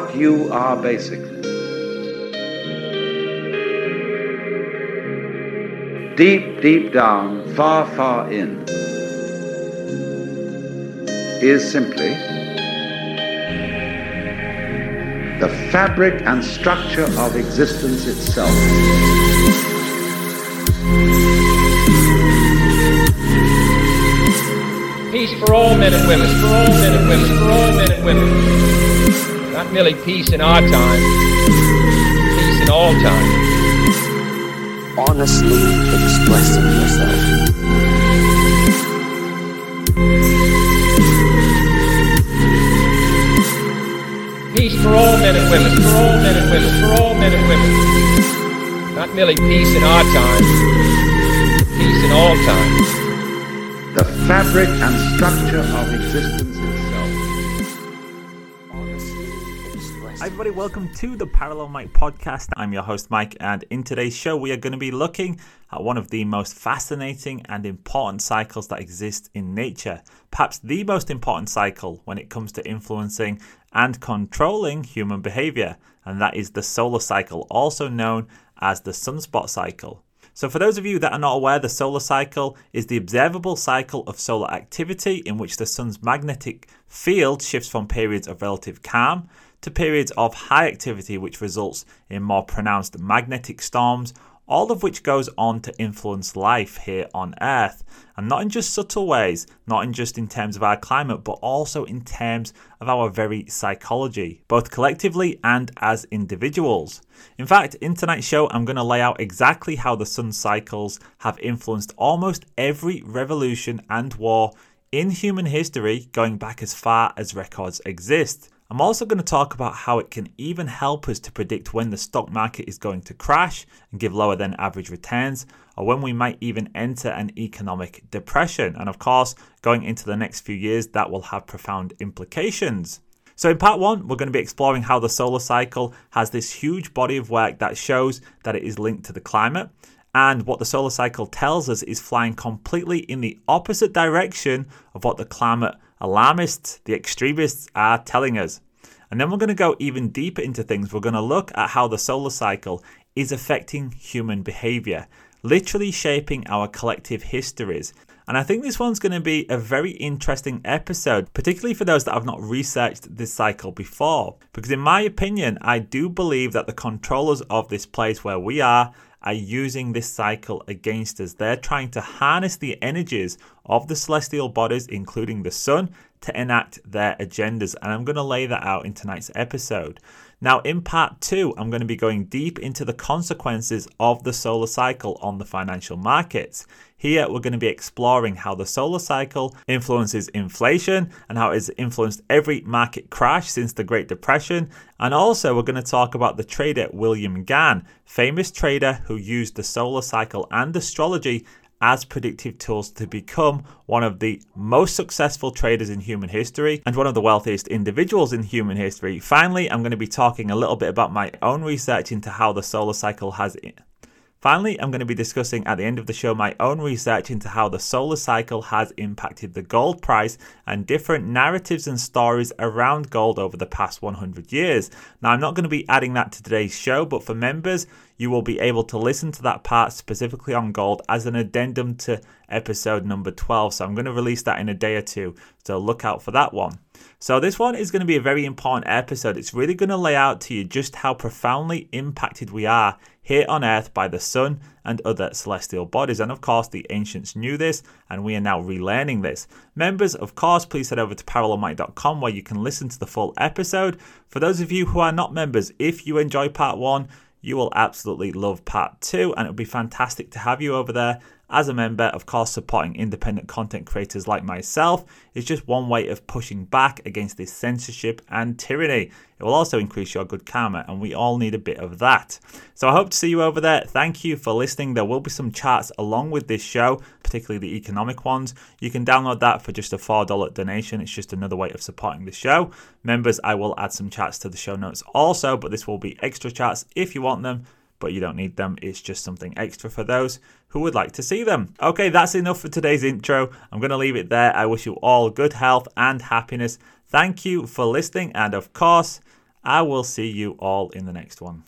what you are basically. Deep, deep down, far, far in, is simply the fabric and structure of existence itself. Peace for all men and women, for all men and women, for all men and women. Not merely peace in our time, peace in all time. Honestly expressing yourself. Peace for all men and women, for all men and women, for all men and women. Not merely peace in our time, peace in all time. The fabric and structure of existence everybody, welcome to the Parallel Mike podcast. I'm your host, Mike, and in today's show, we are going to be looking at one of the most fascinating and important cycles that exist in nature. Perhaps the most important cycle when it comes to influencing and controlling human behavior, and that is the solar cycle, also known as the sunspot cycle. So, for those of you that are not aware, the solar cycle is the observable cycle of solar activity in which the sun's magnetic field shifts from periods of relative calm to periods of high activity, which results in more pronounced magnetic storms, all of which goes on to influence life here on Earth. And not in just subtle ways, not in just in terms of our climate, but also in terms of our very psychology, both collectively and as individuals. In fact, in tonight's show, I'm going to lay out exactly how the sun cycles have influenced almost every revolution and war in human history going back as far as records exist. I'm also going to talk about how it can even help us to predict when the stock market is going to crash and give lower than average returns, or when we might even enter an economic depression. And of course, going into the next few years, that will have profound implications. So, in part one, we're going to be exploring how the solar cycle has this huge body of work that shows that it is linked to the climate. And what the solar cycle tells us is flying completely in the opposite direction of what the climate alarmists, the extremists, are telling us. And then we're going to go even deeper into things. We're going to look at how the solar cycle is affecting human behavior, literally shaping our collective histories. And I think this one's going to be a very interesting episode, particularly for those that have not researched this cycle before. Because, in my opinion, I do believe that the controllers of this place where we are are using this cycle against us. They're trying to harness the energies of the celestial bodies, including the sun, to enact their agendas. And I'm going to lay that out in tonight's episode. Now, in part two, I'm going to be going deep into the consequences of the solar cycle on the financial markets. Here, we're going to be exploring how the solar cycle influences inflation and how it has influenced every market crash since the Great Depression. And also, we're going to talk about the trader William Gann, famous trader who used the solar cycle and astrology as predictive tools to become one of the most successful traders in human history and one of the wealthiest individuals in human history. Finally, I'm going to be talking a little bit about my own research into how the solar cycle has Finally, I'm going to be discussing at the end of the show my own research into how the solar cycle has impacted the gold price and different narratives and stories around gold over the past 100 years. Now, I'm not going to be adding that to today's show, but for members, you will be able to listen to that part specifically on gold as an addendum to episode number 12. So I'm going to release that in a day or two. So look out for that one. So, this one is going to be a very important episode. It's really going to lay out to you just how profoundly impacted we are here on Earth by the sun and other celestial bodies. And of course, the ancients knew this, and we are now relearning this. Members, of course, please head over to parallelmike.com where you can listen to the full episode. For those of you who are not members, if you enjoy part one, you will absolutely love part two, and it would be fantastic to have you over there as a member, of course, supporting independent content creators like myself is just one way of pushing back against this censorship and tyranny. It will also increase your good karma, and we all need a bit of that. So I hope to see you over there. Thank you for listening. There will be some charts along with this show, particularly the economic ones. You can download that for just a $4 donation. It's just another way of supporting the show. Members, I will add some charts to the show notes also, but this will be extra charts if you want them but you don't need them. It's just something extra for those who would like to see them. Okay, that's enough for today's intro. I'm going to leave it there. I wish you all good health and happiness. Thank you for listening, and of course, I will see you all in the next one.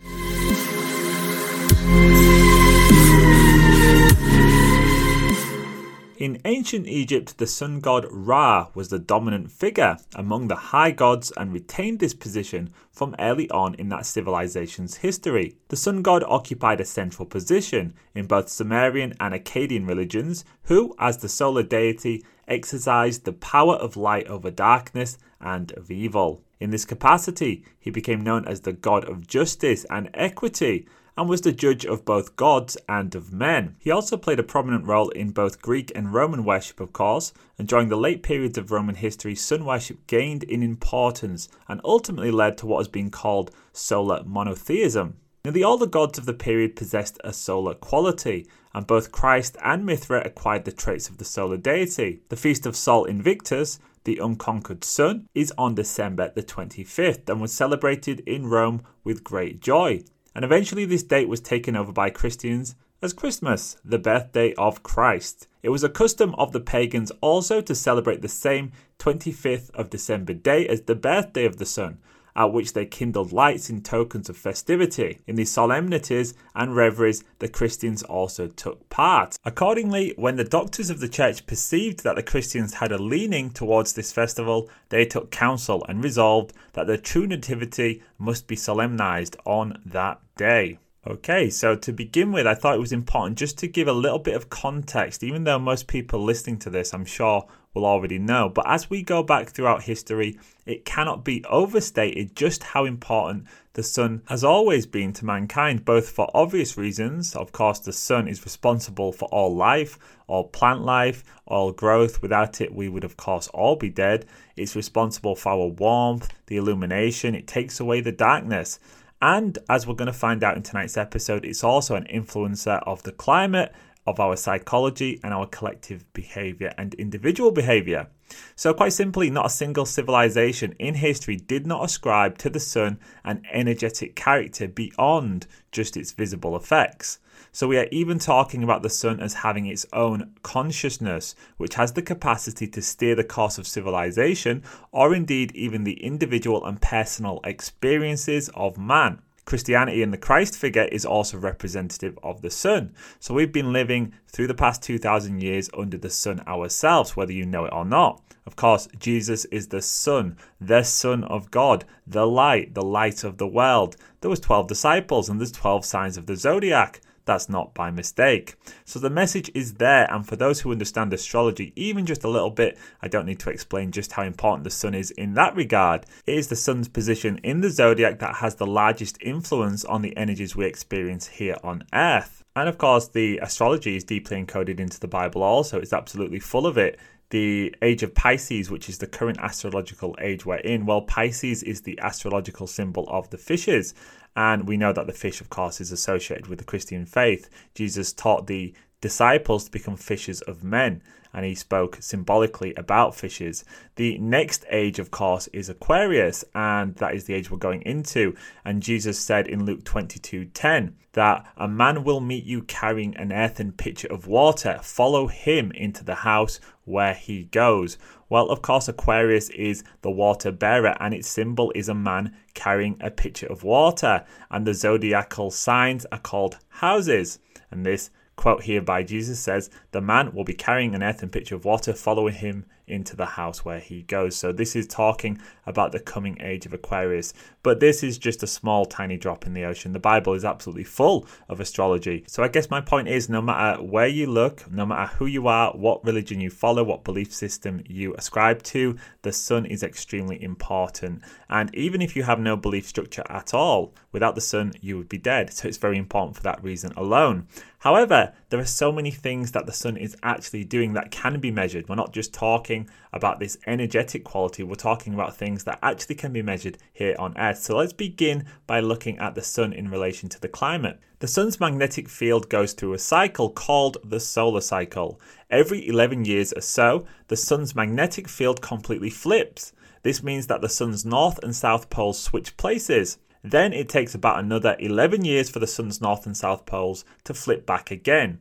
In ancient Egypt, the sun god Ra was the dominant figure among the high gods and retained this position from early on in that civilization's history. The sun god occupied a central position in both Sumerian and Akkadian religions, who, as the solar deity, exercised the power of light over darkness and of evil. In this capacity, he became known as the god of justice and equity and was the judge of both gods and of men. He also played a prominent role in both Greek and Roman worship, of course, and during the late periods of Roman history, sun worship gained in importance and ultimately led to what has been called solar monotheism. Now, the older gods of the period possessed a solar quality, and both Christ and Mithra acquired the traits of the solar deity. The feast of Sol Invictus, the unconquered sun, is on December the 25th and was celebrated in Rome with great joy and eventually this date was taken over by Christians as Christmas, the birthday of Christ. It was a custom of the pagans also to celebrate the same 25th of December day as the birthday of the sun, at which they kindled lights in tokens of festivity. In these solemnities and reveries, the Christians also took part. Accordingly, when the doctors of the church perceived that the Christians had a leaning towards this festival, they took counsel and resolved that the true nativity must be solemnized on that day. Okay, so to begin with, I thought it was important just to give a little bit of context, even though most people listening to this, I'm sure, will already know. But as we go back throughout history, it cannot be overstated just how important the sun has always been to mankind, both for obvious reasons. Of course, the sun is responsible for all life, all plant life, all growth. Without it, we would, of course, all be dead. It's responsible for our warmth, the illumination, it takes away the darkness. And as we're going to find out in tonight's episode, it's also an influencer of the climate, of our psychology, and our collective behavior and individual behavior. So, quite simply, not a single civilization in history did not ascribe to the sun an energetic character beyond just its visible effects. So, we are even talking about the sun as having its own consciousness, which has the capacity to steer the course of civilization, or indeed even the individual and personal experiences of man. Christianity and the Christ figure is also representative of the sun. So we've been living through the past 2,000 years under the sun ourselves, whether you know it or not. Of course, Jesus is the sun, the Son of God, the light, the light of the world. There was 12 disciples and there's 12 signs of the zodiac. That's not by mistake. So the message is there, and for those who understand astrology even just a little bit, I don't need to explain just how important the sun is in that regard. It is the sun's position in the zodiac that has the largest influence on the energies we experience here on Earth. And of course, the astrology is deeply encoded into the Bible also. It's absolutely full of it the age of Pisces, which is the current astrological age we're in, well, Pisces is the astrological symbol of the fishes. And we know that the fish, of course, is associated with the Christian faith. Jesus taught the disciples to become fishers of men, and he spoke symbolically about fishes. The next age, of course, is Aquarius, and that is the age we're going into. And Jesus said in Luke 22 10 that a man will meet you carrying an earthen pitcher of water. Follow him into the house where he goes. Well, of course, Aquarius is the water bearer, and its symbol is a man carrying a pitcher of water. And the zodiacal signs are called houses. And this quote here by Jesus says, The man will be carrying an earthen pitcher of water, following him into the house where he goes. So this is talking about the coming age of Aquarius. But this is just a small, tiny drop in the ocean. The Bible is absolutely full of astrology. So I guess my point is no matter where you look, no matter who you are, what religion you follow, what belief system you ascribe to, the sun is extremely important. And even if you have no belief structure at all, without the sun, you would be dead. So it's very important for that reason alone. However, there are so many things that the sun is actually doing that can be measured. We're not just talking about this energetic quality, we're talking about things that actually can be measured here on Earth. So let's begin by looking at the sun in relation to the climate. The sun's magnetic field goes through a cycle called the solar cycle. Every 11 years or so, the sun's magnetic field completely flips. This means that the sun's north and south poles switch places. Then it takes about another 11 years for the sun's north and south poles to flip back again.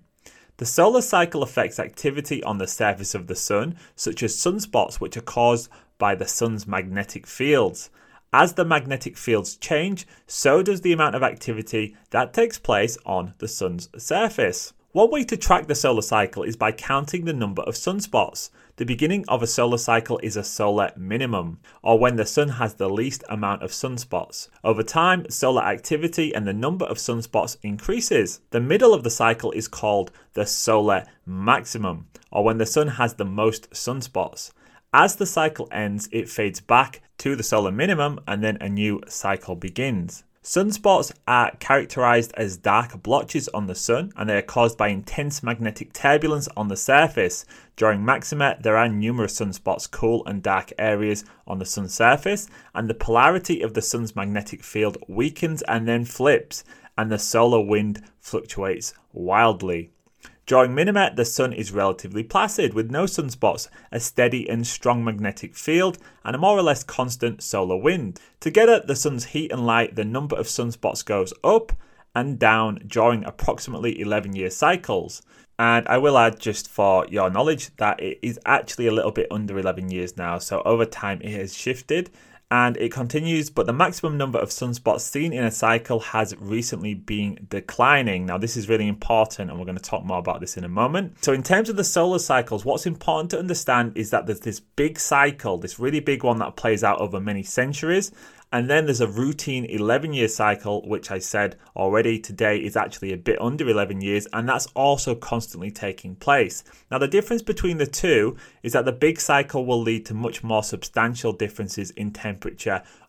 The solar cycle affects activity on the surface of the sun, such as sunspots, which are caused by the sun's magnetic fields. As the magnetic fields change, so does the amount of activity that takes place on the sun's surface. One way to track the solar cycle is by counting the number of sunspots. The beginning of a solar cycle is a solar minimum, or when the sun has the least amount of sunspots. Over time, solar activity and the number of sunspots increases. The middle of the cycle is called the solar maximum, or when the sun has the most sunspots. As the cycle ends, it fades back to the solar minimum and then a new cycle begins. Sunspots are characterized as dark blotches on the sun and they are caused by intense magnetic turbulence on the surface. During maxima, there are numerous sunspots, cool and dark areas on the sun's surface, and the polarity of the sun's magnetic field weakens and then flips, and the solar wind fluctuates wildly. During minima, the sun is relatively placid with no sunspots, a steady and strong magnetic field, and a more or less constant solar wind. Together, the sun's heat and light, the number of sunspots goes up and down during approximately 11 year cycles. And I will add, just for your knowledge, that it is actually a little bit under 11 years now. So over time, it has shifted and it continues, but the maximum number of sunspots seen in a cycle has recently been declining. Now, this is really important, and we're going to talk more about this in a moment. So, in terms of the solar cycles, what's important to understand is that there's this big cycle, this really big one that plays out over many centuries, and then there's a routine 11 year cycle, which I said already today is actually a bit under 11 years, and that's also constantly taking place. Now, the difference between the two is that the big cycle will lead to much more substantial differences in temperature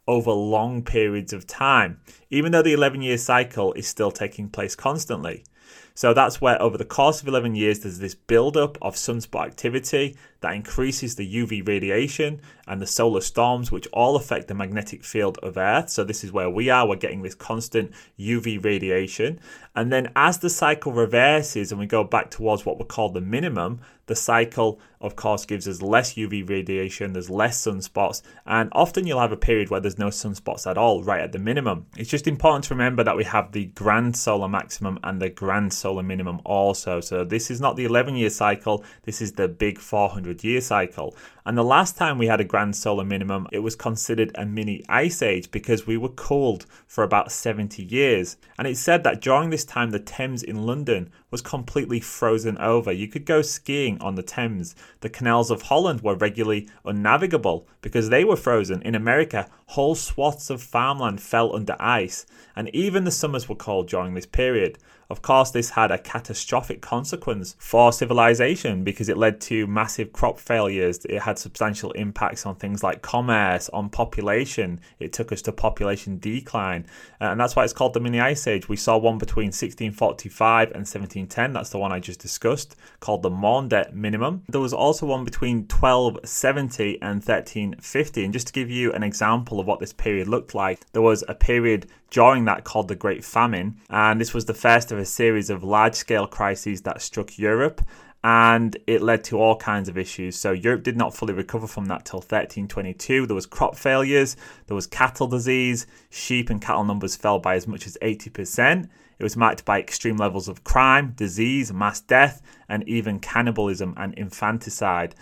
over long periods of time, even though the 11 year cycle is still taking place constantly. So that's where over the course of 11 years, there's this buildup of sunspot activity that increases the UV radiation and the solar storms, which all affect the magnetic field of Earth. So this is where we are. We're getting this constant UV radiation. And then as the cycle reverses and we go back towards what we call the minimum, the cycle, of course, gives us less UV radiation, there's less sunspots, and often you'll have a period where there's no sunspots at all, right at the minimum. It's just important to remember that we have the grand solar maximum and the grand solar minimum also. So this is not the 11 year cycle, this is the big 400 year cycle. And the last time we had a grand solar minimum, it was considered a mini ice age because we were cold for about 70 years. And it's said that during this time, the Thames in London was completely frozen over. You could go skiing on the Thames. The canals of Holland were regularly unnavigable because they were frozen. In America, whole swaths of farmland fell under ice, and even the summers were cold during this period. Of course, this had a catastrophic consequence for civilization because it led to massive crop failures. It had substantial impacts on things like commerce, on population. It took us to population decline. Uh, and that's why it's called the mini ice age. We saw one between 1645 and 1710. That's the one I just discussed, called the Maunder minimum. There was also one between 1270 and 1350. And just to give you an example of what this period looked like, there was a period during that called the Great Famine. And this was the first of a series of large scale crises that struck Europe. And it led to all kinds of issues. So Europe did not fully recover from that till 1322. There was crop failures, there was cattle disease, sheep and cattle numbers fell by as much as 80%. It was marked by extreme levels of crime, disease, mass death, and even cannibalism and infanticide.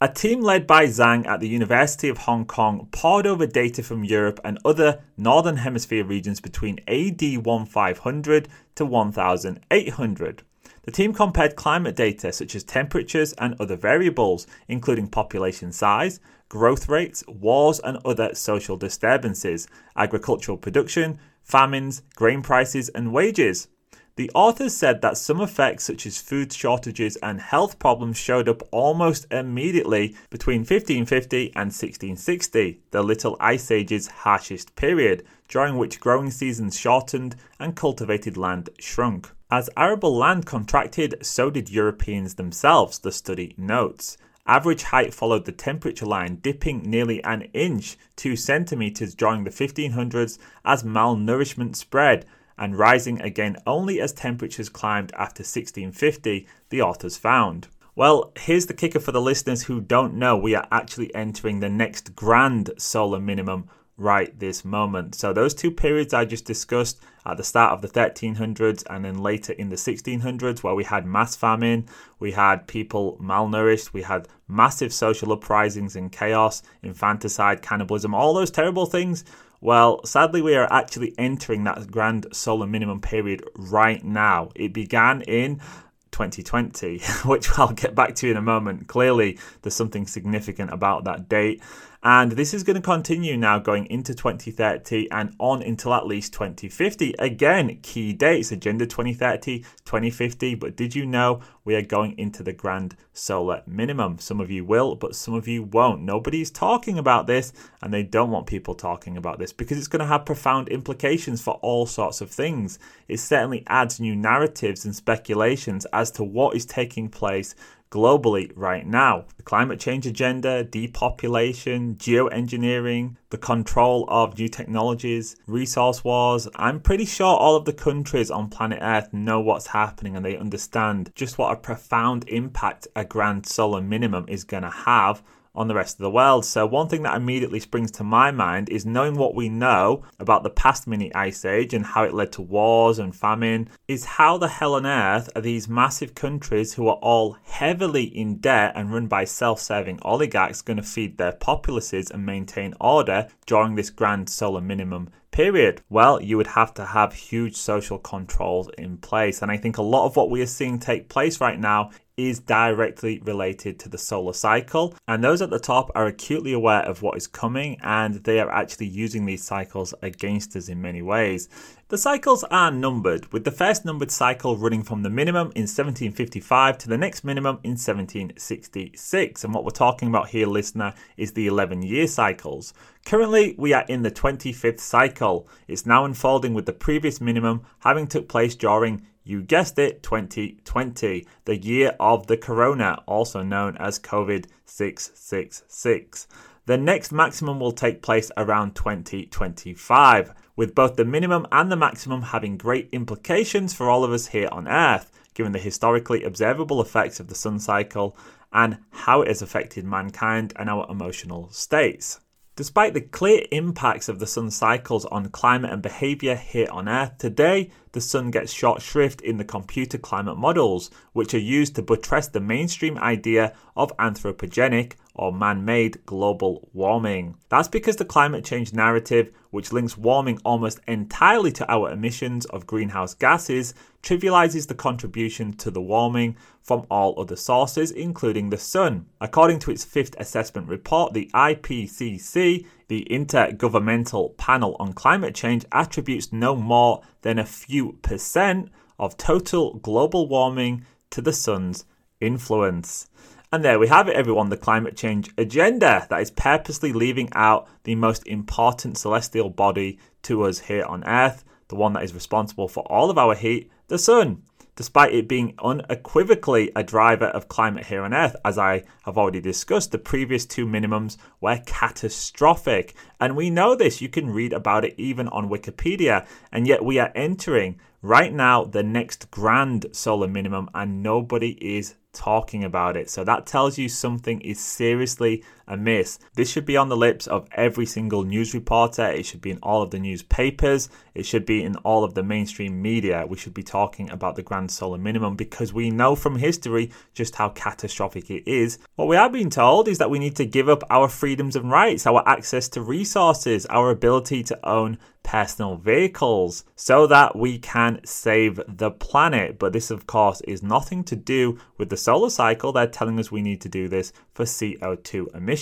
A team led by Zhang at the University of Hong Kong pored over data from Europe and other Northern Hemisphere regions between AD 1500 to 1800. The team compared climate data such as temperatures and other variables, including population size, growth rates, wars, and other social disturbances, agricultural production, famines, grain prices, and wages. The authors said that some effects, such as food shortages and health problems, showed up almost immediately between 1550 and 1660, the Little Ice Age's harshest period, during which growing seasons shortened and cultivated land shrunk. As arable land contracted, so did Europeans themselves, the study notes. Average height followed the temperature line, dipping nearly an inch, 2 centimeters during the 1500s as malnourishment spread and rising again only as temperatures climbed after 1650, the authors found. Well, here's the kicker for the listeners who don't know we are actually entering the next grand solar minimum right this moment. So, those two periods I just discussed at the start of the 1300s and then later in the 1600s, where we had mass famine, we had people malnourished, we had massive social uprisings and chaos, infanticide, cannibalism, all those terrible things. Well, sadly, we are actually entering that grand solar minimum period right now. It began in 2020, which I'll get back to in a moment. Clearly, there's something significant about that date. And this is going to continue now going into 2030 and on until at least 2050. Again, key dates Agenda 2030, 2050. But did you know we are going into the grand solar minimum? Some of you will, but some of you won't. Nobody's talking about this, and they don't want people talking about this because it's going to have profound implications for all sorts of things. It certainly adds new narratives and speculations as to what is taking place globally right now. The climate change agenda, depopulation, geoengineering, the control of new technologies, resource wars. I'm pretty sure all of the countries on planet Earth know what's happening and they understand just what a profound impact a grand solar minimum is going to have on the rest of the world. So, one thing that immediately springs to my mind is knowing what we know about the past mini ice age and how it led to wars and famine, is how the hell on earth are these massive countries who are all heavily in debt and run by self serving oligarchs going to feed their populaces and maintain order during this grand solar minimum period? Well, you would have to have huge social controls in place. And I think a lot of what we are seeing take place right now is directly related to the solar cycle. And those at the top are acutely aware of what is coming and they are actually using these cycles against us in many ways. The cycles are numbered, with the first numbered cycle running from the minimum in 1755 to the next minimum in 1766. And what we're talking about here, listener, is the 11 year cycles. Currently, we are in the 25th cycle. It's now unfolding with the previous minimum having took place during you guessed it, 2020, the year of the corona, also known as COVID 666. The next maximum will take place around 2025, with both the minimum and the maximum having great implications for all of us here on Earth, given the historically observable effects of the sun cycle and how it has affected mankind and our emotional states. Despite the clear impacts of the sun cycles on climate and behaviour here on Earth, today the sun gets short shrift in the computer climate models, which are used to buttress the mainstream idea of anthropogenic or man made global warming. That's because the climate change narrative, which links warming almost entirely to our emissions of greenhouse gases, trivializes the contribution to the warming from all other sources, including the sun. According to its fifth assessment report, the IPCC, the Intergovernmental Panel on Climate Change, attributes no more than a few percent of total global warming to the sun's influence. And there we have it, everyone the climate change agenda that is purposely leaving out the most important celestial body to us here on Earth, the one that is responsible for all of our heat, the sun. Despite it being unequivocally a driver of climate here on Earth, as I have already discussed, the previous two minimums were catastrophic. And we know this, you can read about it even on Wikipedia. And yet we are entering right now the next grand solar minimum, and nobody is talking about it. So that tells you something is seriously amiss. This should be on the lips of every single news reporter. It should be in all of the newspapers. It should be in all of the mainstream media. We should be talking about the grand solar minimum because we know from history just how catastrophic it is. What we are being told is that we need to give up our freedoms and rights, our access to resources, our ability to own personal vehicles so that we can save the planet. But this, of course, is nothing to do with the solar cycle. They're telling us we need to do this for CO2 emissions.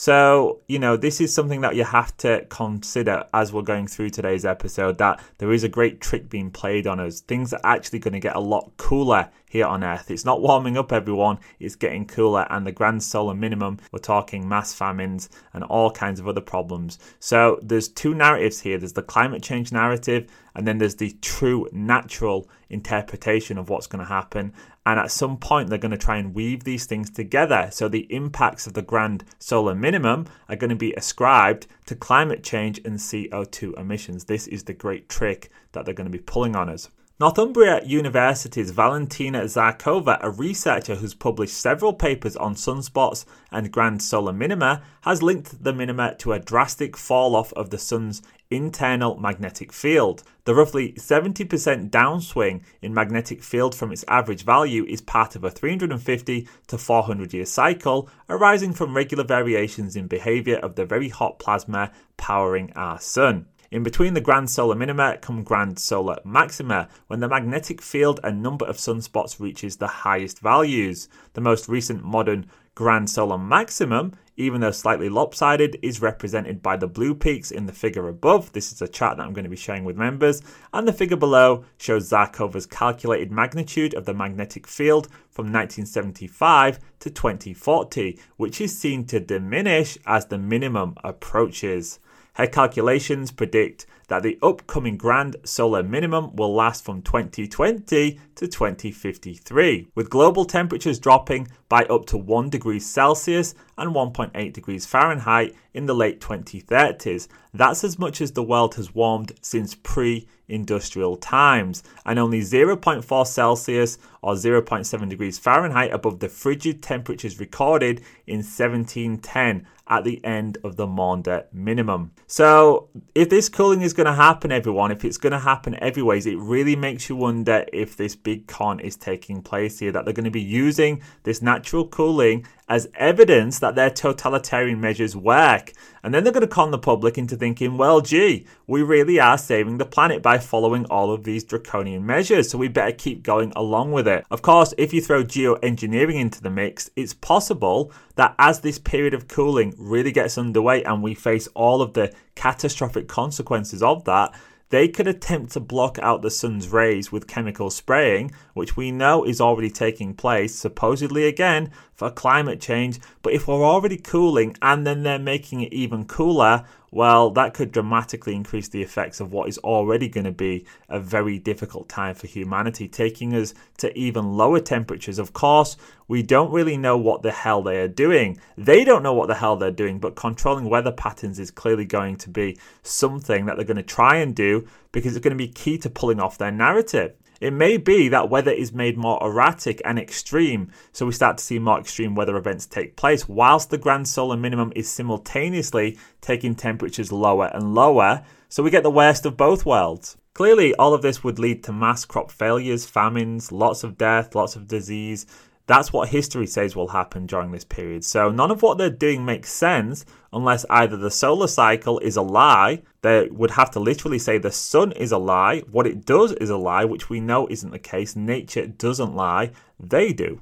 So, you know, this is something that you have to consider as we're going through today's episode that there is a great trick being played on us. Things are actually going to get a lot cooler here on Earth. It's not warming up, everyone, it's getting cooler. And the grand solar minimum, we're talking mass famines and all kinds of other problems. So, there's two narratives here there's the climate change narrative, and then there's the true natural interpretation of what's going to happen. And at some point, they're going to try and weave these things together. So the impacts of the grand solar minimum are going to be ascribed to climate change and CO2 emissions. This is the great trick that they're going to be pulling on us. Northumbria University's Valentina Zharkova, a researcher who's published several papers on sunspots and grand solar minima, has linked the minima to a drastic fall off of the sun's internal magnetic field. The roughly 70% downswing in magnetic field from its average value is part of a 350 to 400 year cycle arising from regular variations in behavior of the very hot plasma powering our sun. In between the grand solar minima come grand solar maxima, when the magnetic field and number of sunspots reaches the highest values. The most recent modern grand solar maximum, even though slightly lopsided, is represented by the blue peaks in the figure above. This is a chart that I'm going to be sharing with members. And the figure below shows Zharkova's calculated magnitude of the magnetic field from 1975 to 2040, which is seen to diminish as the minimum approaches. Her calculations predict that the upcoming grand solar minimum will last from 2020 to 2053, with global temperatures dropping by up to 1 degrees Celsius and 1.8 degrees Fahrenheit in the late 2030s. That's as much as the world has warmed since pre industrial times, and only 0.4 Celsius or 0.7 degrees Fahrenheit above the frigid temperatures recorded in 1710 at the end of the Maunder minimum. So, if this cooling is going to happen, everyone, if it's going to happen everywhere, it really makes you wonder if this big con is taking place here, that they're going to be using this natural cooling as evidence that their totalitarian measures work. And then they're going to con the public into thinking, well, gee, we really are saving the planet by following all of these draconian measures, so we better keep going along with it. Of course, if you throw geoengineering into the mix, it's possible that as this period of cooling really gets underway and we face all of the catastrophic consequences of that, they could attempt to block out the sun's rays with chemical spraying, which we know is already taking place, supposedly again for climate change. But if we're already cooling and then they're making it even cooler, well, that could dramatically increase the effects of what is already going to be a very difficult time for humanity, taking us to even lower temperatures. Of course, we don't really know what the hell they are doing. They don't know what the hell they're doing, but controlling weather patterns is clearly going to be something that they're going to try and do because it's going to be key to pulling off their narrative. It may be that weather is made more erratic and extreme, so we start to see more extreme weather events take place, whilst the grand solar minimum is simultaneously taking temperatures lower and lower, so we get the worst of both worlds. Clearly, all of this would lead to mass crop failures, famines, lots of death, lots of disease, that's what history says will happen during this period. So none of what they're doing makes sense unless either the solar cycle is a lie, they would have to literally say the sun is a lie, what it does is a lie, which we know isn't the case. Nature doesn't lie, they do.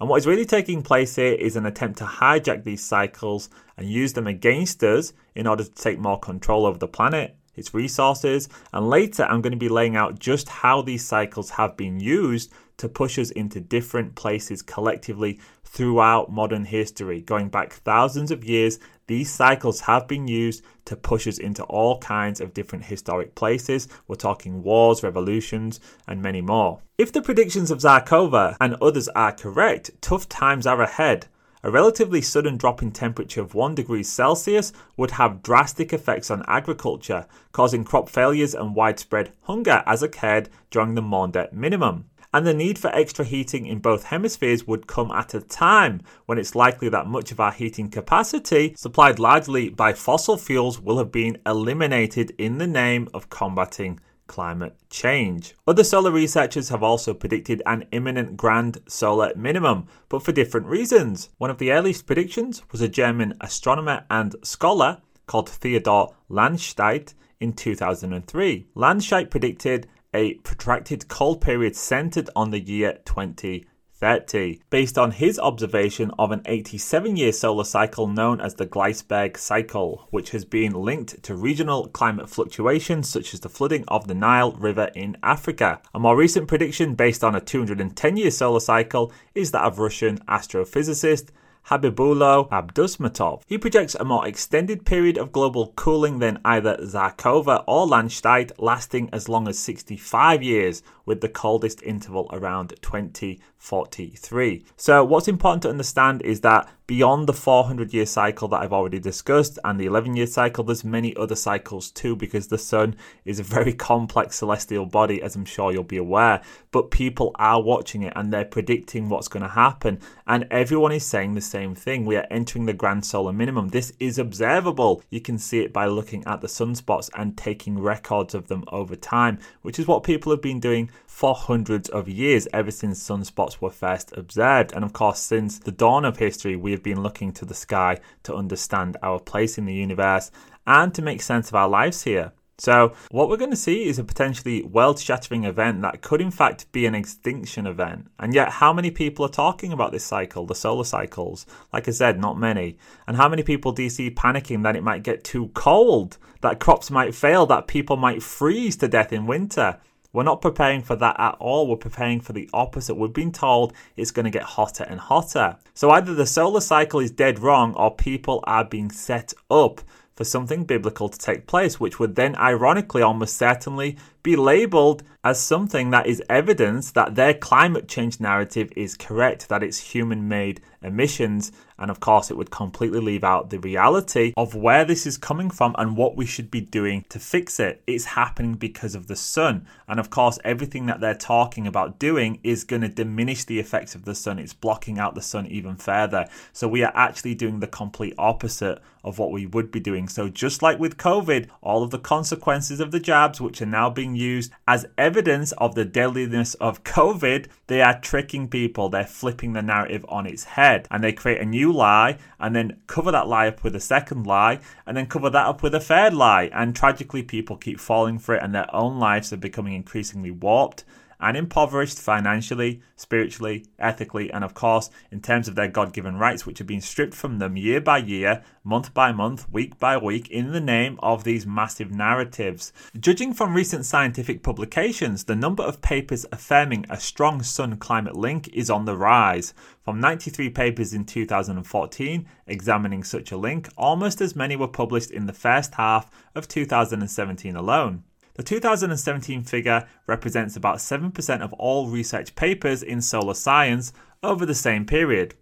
And what is really taking place here is an attempt to hijack these cycles and use them against us in order to take more control over the planet, its resources. And later, I'm going to be laying out just how these cycles have been used to push us into different places collectively throughout modern history. Going back thousands of years, these cycles have been used to push us into all kinds of different historic places. We're talking wars, revolutions, and many more. If the predictions of Zharkova and others are correct, tough times are ahead. A relatively sudden drop in temperature of 1 degree Celsius would have drastic effects on agriculture, causing crop failures and widespread hunger as occurred during the Maunder minimum and the need for extra heating in both hemispheres would come at a time when it's likely that much of our heating capacity, supplied largely by fossil fuels, will have been eliminated in the name of combating climate change. Other solar researchers have also predicted an imminent grand solar minimum, but for different reasons. One of the earliest predictions was a German astronomer and scholar called Theodor Landscheidt in 2003. Landscheidt predicted a protracted cold period centered on the year 2030, based on his observation of an 87 year solar cycle known as the Gleissberg cycle, which has been linked to regional climate fluctuations such as the flooding of the Nile River in Africa. A more recent prediction based on a 210 year solar cycle is that of Russian astrophysicist Habibullo Abdussamatov. He projects a more extended period of global cooling than either Zharkova or Landscheidt, lasting as long as 65 years, with the coldest interval around 2043. So, what's important to understand is that beyond the 400 year cycle that I've already discussed and the 11 year cycle, there's many other cycles too because the sun is a very complex celestial body, as I'm sure you'll be aware. But people are watching it and they're predicting what's going to happen. And everyone is saying the same thing. We are entering the grand solar minimum. This is observable. You can see it by looking at the sunspots and taking records of them over time, which is what people have been doing for hundreds of years, ever since sunspots were first observed. And of course, since the dawn of history, we have been looking to the sky to understand our place in the universe and to make sense of our lives here. So, what we're going to see is a potentially world shattering event that could, in fact, be an extinction event. And yet, how many people are talking about this cycle, the solar cycles? Like I said, not many. And how many people do you see panicking that it might get too cold, that crops might fail, that people might freeze to death in winter? We're not preparing for that at all. We're preparing for the opposite. We've been told it's going to get hotter and hotter. So either the solar cycle is dead wrong or people are being set up for something biblical to take place, which would then ironically almost certainly be labeled as something that is evidence that their climate change narrative is correct, that it's human made emissions. And of course, it would completely leave out the reality of where this is coming from and what we should be doing to fix it. It's happening because of the sun. And of course, everything that they're talking about doing is going to diminish the effects of the sun. It's blocking out the sun even further. So we are actually doing the complete opposite of what we would be doing. So just like with COVID, all of the consequences of the jabs, which are now being used as evidence of the deadliness of COVID, they are tricking people. They're flipping the narrative on its head and they create a new lie and then cover that lie up with a second lie and then cover that up with a third lie. And tragically, people keep falling for it and their own lives are becoming increasingly warped and impoverished financially, spiritually, ethically, and of course, in terms of their God given rights, which are being stripped from them year by year, month by month, week by week, in the name of these massive narratives. Judging from recent scientific publications, the number of papers affirming a strong sun climate link is on the rise. From 93 papers in 2014 examining such a link, almost as many were published in the first half of 2017 alone. The 2017 figure represents about 7% of all research papers in solar science over the same period,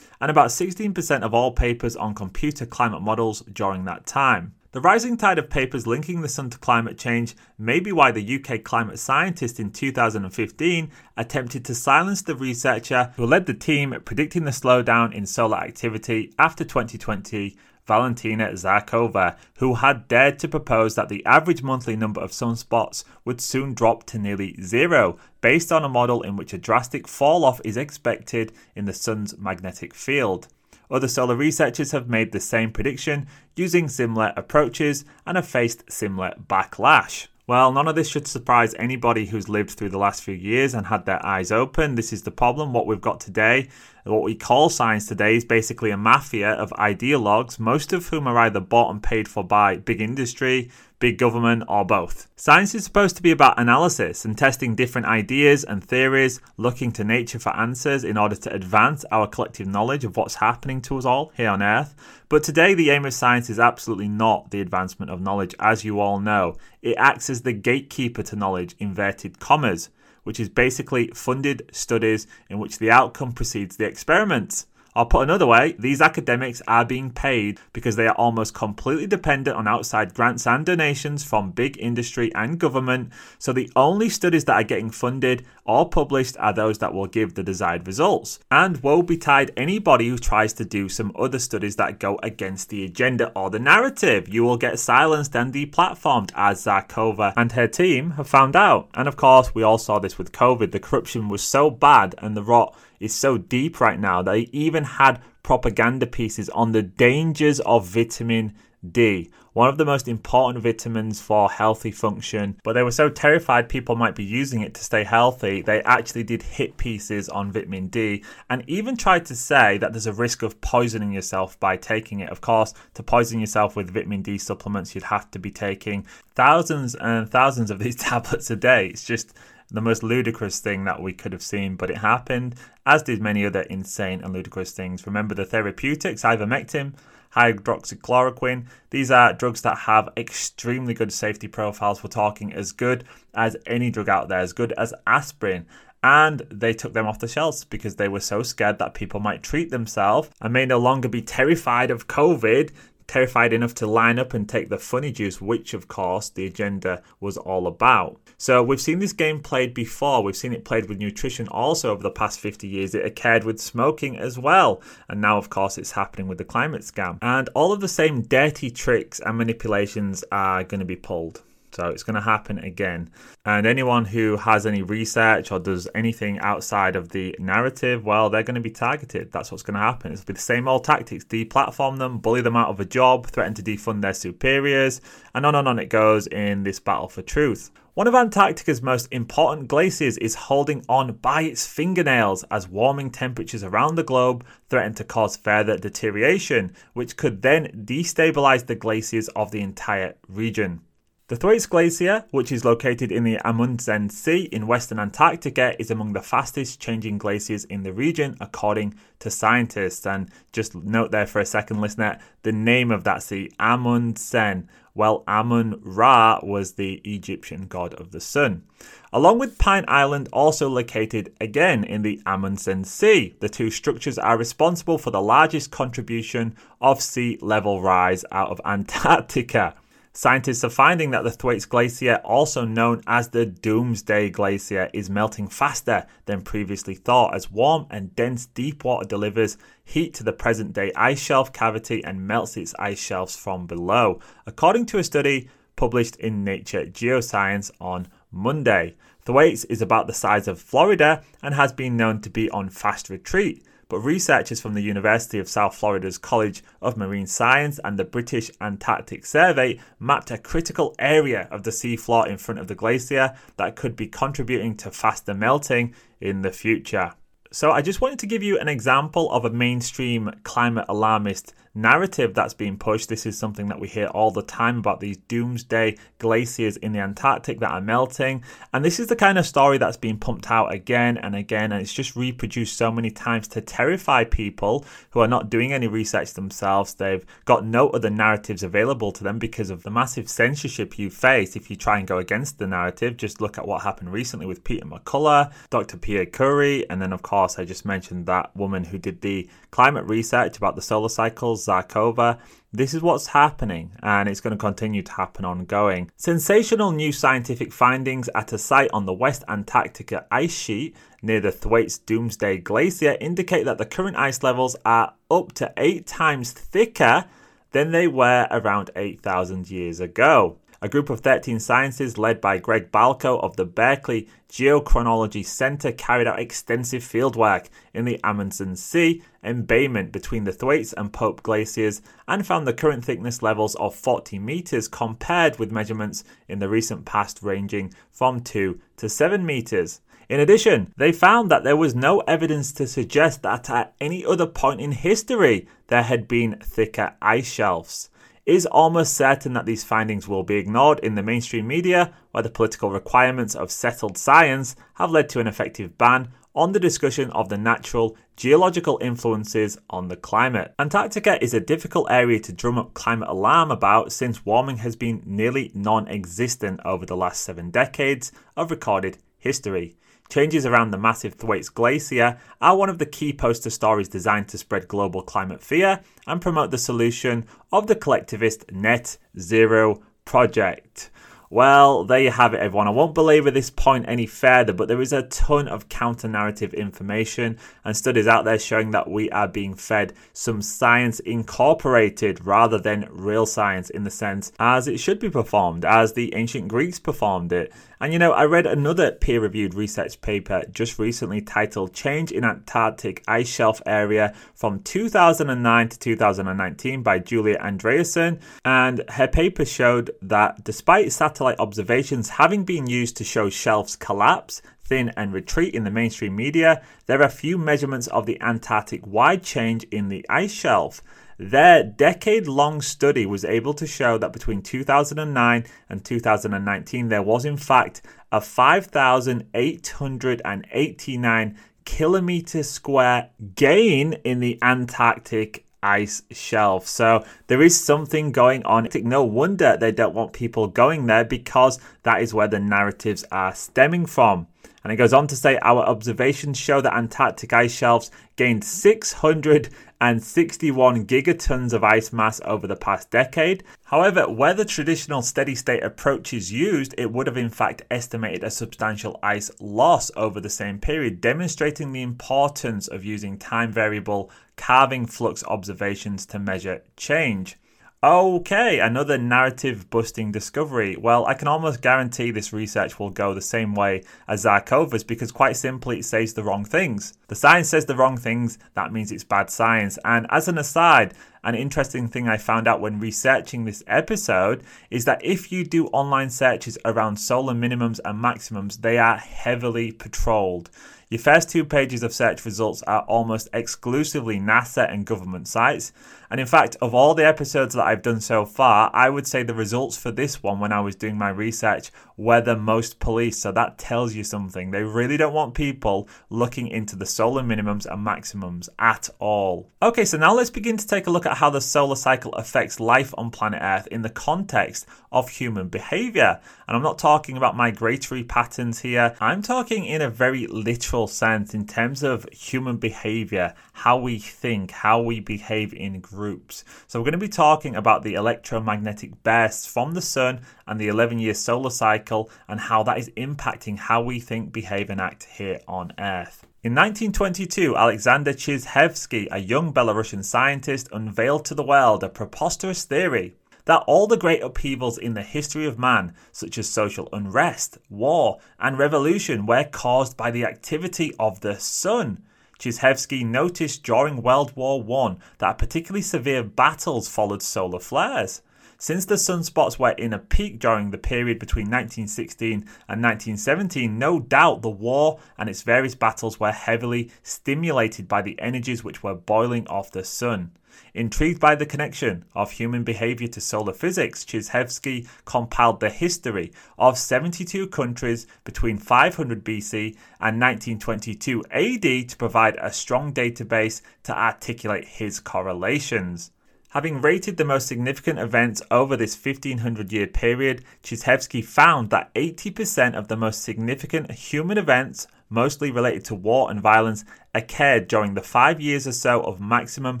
and about 16% of all papers on computer climate models during that time. The rising tide of papers linking the sun to climate change may be why the UK climate scientist in 2015 attempted to silence the researcher who led the team predicting the slowdown in solar activity after 2020 Valentina Zharkova, who had dared to propose that the average monthly number of sunspots would soon drop to nearly zero, based on a model in which a drastic fall off is expected in the sun's magnetic field. Other solar researchers have made the same prediction using similar approaches and have faced similar backlash. Well, none of this should surprise anybody who's lived through the last few years and had their eyes open. This is the problem. What we've got today, what we call science today, is basically a mafia of ideologues, most of whom are either bought and paid for by big industry, big government, or both. Science is supposed to be about analysis and testing different ideas and theories, looking to nature for answers in order to advance our collective knowledge of what's happening to us all here on Earth. But today, the aim of science is absolutely not the advancement of knowledge, as you all know. It acts as the gatekeeper to knowledge, inverted commas, which is basically funded studies in which the outcome precedes the experiments. Or put another way, these academics are being paid because they are almost completely dependent on outside grants and donations from big industry and government. So the only studies that are getting funded or published are those that will give the desired results. And woe betide anybody who tries to do some other studies that go against the agenda or the narrative. You will get silenced and deplatformed, as Zharkova and her team have found out. And of course, we all saw this with COVID. The corruption was so bad and the rot is so deep right now that they even had propaganda pieces on the dangers of vitamin D, one of the most important vitamins for healthy function. But they were so terrified people might be using it to stay healthy, they actually did hit pieces on vitamin D and even tried to say that there's a risk of poisoning yourself by taking it. Of course, to poison yourself with vitamin D supplements, you'd have to be taking thousands and thousands of these tablets a day. It's just the most ludicrous thing that we could have seen, but it happened, as did many other insane and ludicrous things. Remember the therapeutics, ivermectin, hydroxychloroquine. These are drugs that have extremely good safety profiles. We're talking as good as any drug out there, as good as aspirin. and they took them off the shelves because they were so scared that people might treat themselves and may no longer be terrified of COVID terrified enough to line up and take the funny juice, which of course the agenda was all about. So we've seen this game played before. We've seen it played with nutrition also over the past 50 years. It occurred with smoking as well. And now, of course, it's happening with the climate scam. And all of the same dirty tricks and manipulations are going to be pulled. So it's going to happen again. And anyone who has any research or does anything outside of the narrative, well, they're going to be targeted. That's what's going to happen. It'll be the same old tactics deplatform them, bully them out of a job, threaten to defund their superiors, and on and on it goes in this battle for truth. One of Antarctica's most important glaciers is holding on by its fingernails as warming temperatures around the globe threaten to cause further deterioration, which could then destabilize the glaciers of the entire region. The Thwaites Glacier, which is located in the Amundsen Sea in western Antarctica, is among the fastest changing glaciers in the region, according to scientists. And just note there for a second, listener, the name of that sea, Amundsen. Well, Amun Ra was the Egyptian god of the sun. Along with Pine Island, also located again in the Amundsen Sea, the two structures are responsible for the largest contribution of sea level rise out of Antarctica. Scientists are finding that the Thwaites Glacier, also known as the Doomsday Glacier, is melting faster than previously thought as warm and dense deep water delivers heat to the present day ice shelf cavity and melts its ice shelves from below, according to a study published in Nature Geoscience on Monday. Thwaites is about the size of Florida and has been known to be on fast retreat but researchers from the University of South Florida's College of Marine Science and the British Antarctic Survey mapped a critical area of the seafloor in front of the glacier that could be contributing to faster melting in the future. So, I just wanted to give you an example of a mainstream climate alarmist narrative that's being pushed. This is something that we hear all the time about these doomsday glaciers in the Antarctic that are melting. And this is the kind of story that's being pumped out again and again. And it's just reproduced so many times to terrify people who are not doing any research themselves. They've got no other narratives available to them because of the massive censorship you face if you try and go against the narrative. Just look at what happened recently with Peter McCullough, Dr. Pierre Kory, and then, of course, I just mentioned that woman who did the climate research about the solar cycles Zharkova. This is what's happening, and it's going to continue to happen ongoing. Sensational new scientific findings at a site on the West Antarctica ice sheet near the Thwaites Doomsday Glacier indicate that the current ice levels are up to eight times thicker than they were around 8,000 years ago. A group of 13 scientists led by Greg Balco of the Berkeley Geochronology Center carried out extensive fieldwork in the Amundsen Sea embayment between the Thwaites and Pope glaciers and found the current thickness levels of 40 meters compared with measurements in the recent past ranging from 2 to 7 meters. In addition, they found that there was no evidence to suggest that at any other point in history there had been thicker ice shelves is almost certain that these findings will be ignored in the mainstream media, where the political requirements of settled science have led to an effective ban on the discussion of the natural geological influences on the climate. Antarctica is a difficult area to drum up climate alarm about since warming has been nearly non existent over the last seven decades of recorded history. Changes around the massive Thwaites Glacier are one of the key poster stories designed to spread global climate fear and promote the solution of the collectivist net zero project. Well, there you have it, everyone. I won't belabor this point any further, but there is a ton of counter narrative information and studies out there showing that we are being fed some science incorporated rather than real science in the sense as it should be performed, as the ancient Greeks performed it. And you know, I read another peer reviewed research paper just recently titled Change in Antarctic Ice Shelf Area from 2009 to 2019 by Julia Andreasen. And her paper showed that despite satellite observations having been used to show shelves collapse, thin, and retreat in the mainstream media, there are few measurements of the Antarctic wide change in the ice shelf. Their decade long study was able to show that between 2009 and 2019, there was in fact a 5,889 kilometer square gain in the Antarctic ice shelf. So there is something going on. No wonder they don't want people going there because that is where the narratives are stemming from. And it goes on to say our observations show that Antarctic ice shelves gained 661 gigatons of ice mass over the past decade. However, where the traditional steady state approach is used, it would have in fact estimated a substantial ice loss over the same period, demonstrating the importance of using time variable calving flux observations to measure change. Okay, another narrative busting discovery. Well, I can almost guarantee this research will go the same way as Zharkova's because, quite simply, it says the wrong things. The science says the wrong things, that means it's bad science. And as an aside, an interesting thing I found out when researching this episode is that if you do online searches around solar minimums and maximums, they are heavily patrolled. Your first two pages of search results are almost exclusively NASA and government sites. And in fact, of all the episodes that I've done so far, I would say the results for this one, when I was doing my research, were the most police. So that tells you something. They really don't want people looking into the solar minimums and maximums at all. Okay, so now let's begin to take a look at how the solar cycle affects life on planet Earth in the context of human behavior. And I'm not talking about migratory patterns here, I'm talking in a very literal sense in terms of human behavior, how we think, how we behave in groups. So, we're going to be talking about the electromagnetic bursts from the sun and the 11 year solar cycle and how that is impacting how we think, behave, and act here on Earth. In 1922, Alexander Chizhevsky, a young Belarusian scientist, unveiled to the world a preposterous theory that all the great upheavals in the history of man, such as social unrest, war, and revolution, were caused by the activity of the sun. Chizhevsky noticed during World War I that particularly severe battles followed solar flares. Since the sunspots were in a peak during the period between 1916 and 1917, no doubt the war and its various battles were heavily stimulated by the energies which were boiling off the sun. Intrigued by the connection of human behavior to solar physics, Chizhevsky compiled the history of 72 countries between 500 BC and 1922 AD to provide a strong database to articulate his correlations. Having rated the most significant events over this 1500 year period, Chizhevsky found that 80% of the most significant human events mostly related to war and violence, occurred during the five years or so of maximum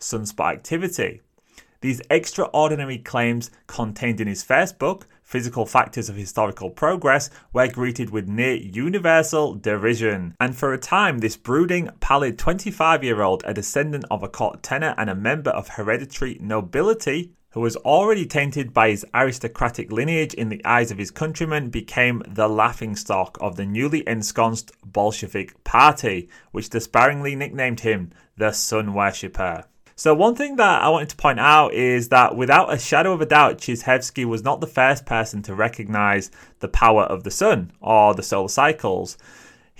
sunspot activity. These extraordinary claims contained in his first book, Physical Factors of Historical Progress, were greeted with near universal derision. And for a time, this brooding, pallid 25 year old, a descendant of a court tenor and a member of hereditary nobility, who was already tainted by his aristocratic lineage in the eyes of his countrymen, became the laughingstock of the newly ensconced Bolshevik party, which despairingly nicknamed him the Sun Worshipper. So, one thing that I wanted to point out is that without a shadow of a doubt, Chizhevsky was not the first person to recognize the power of the sun or the solar cycles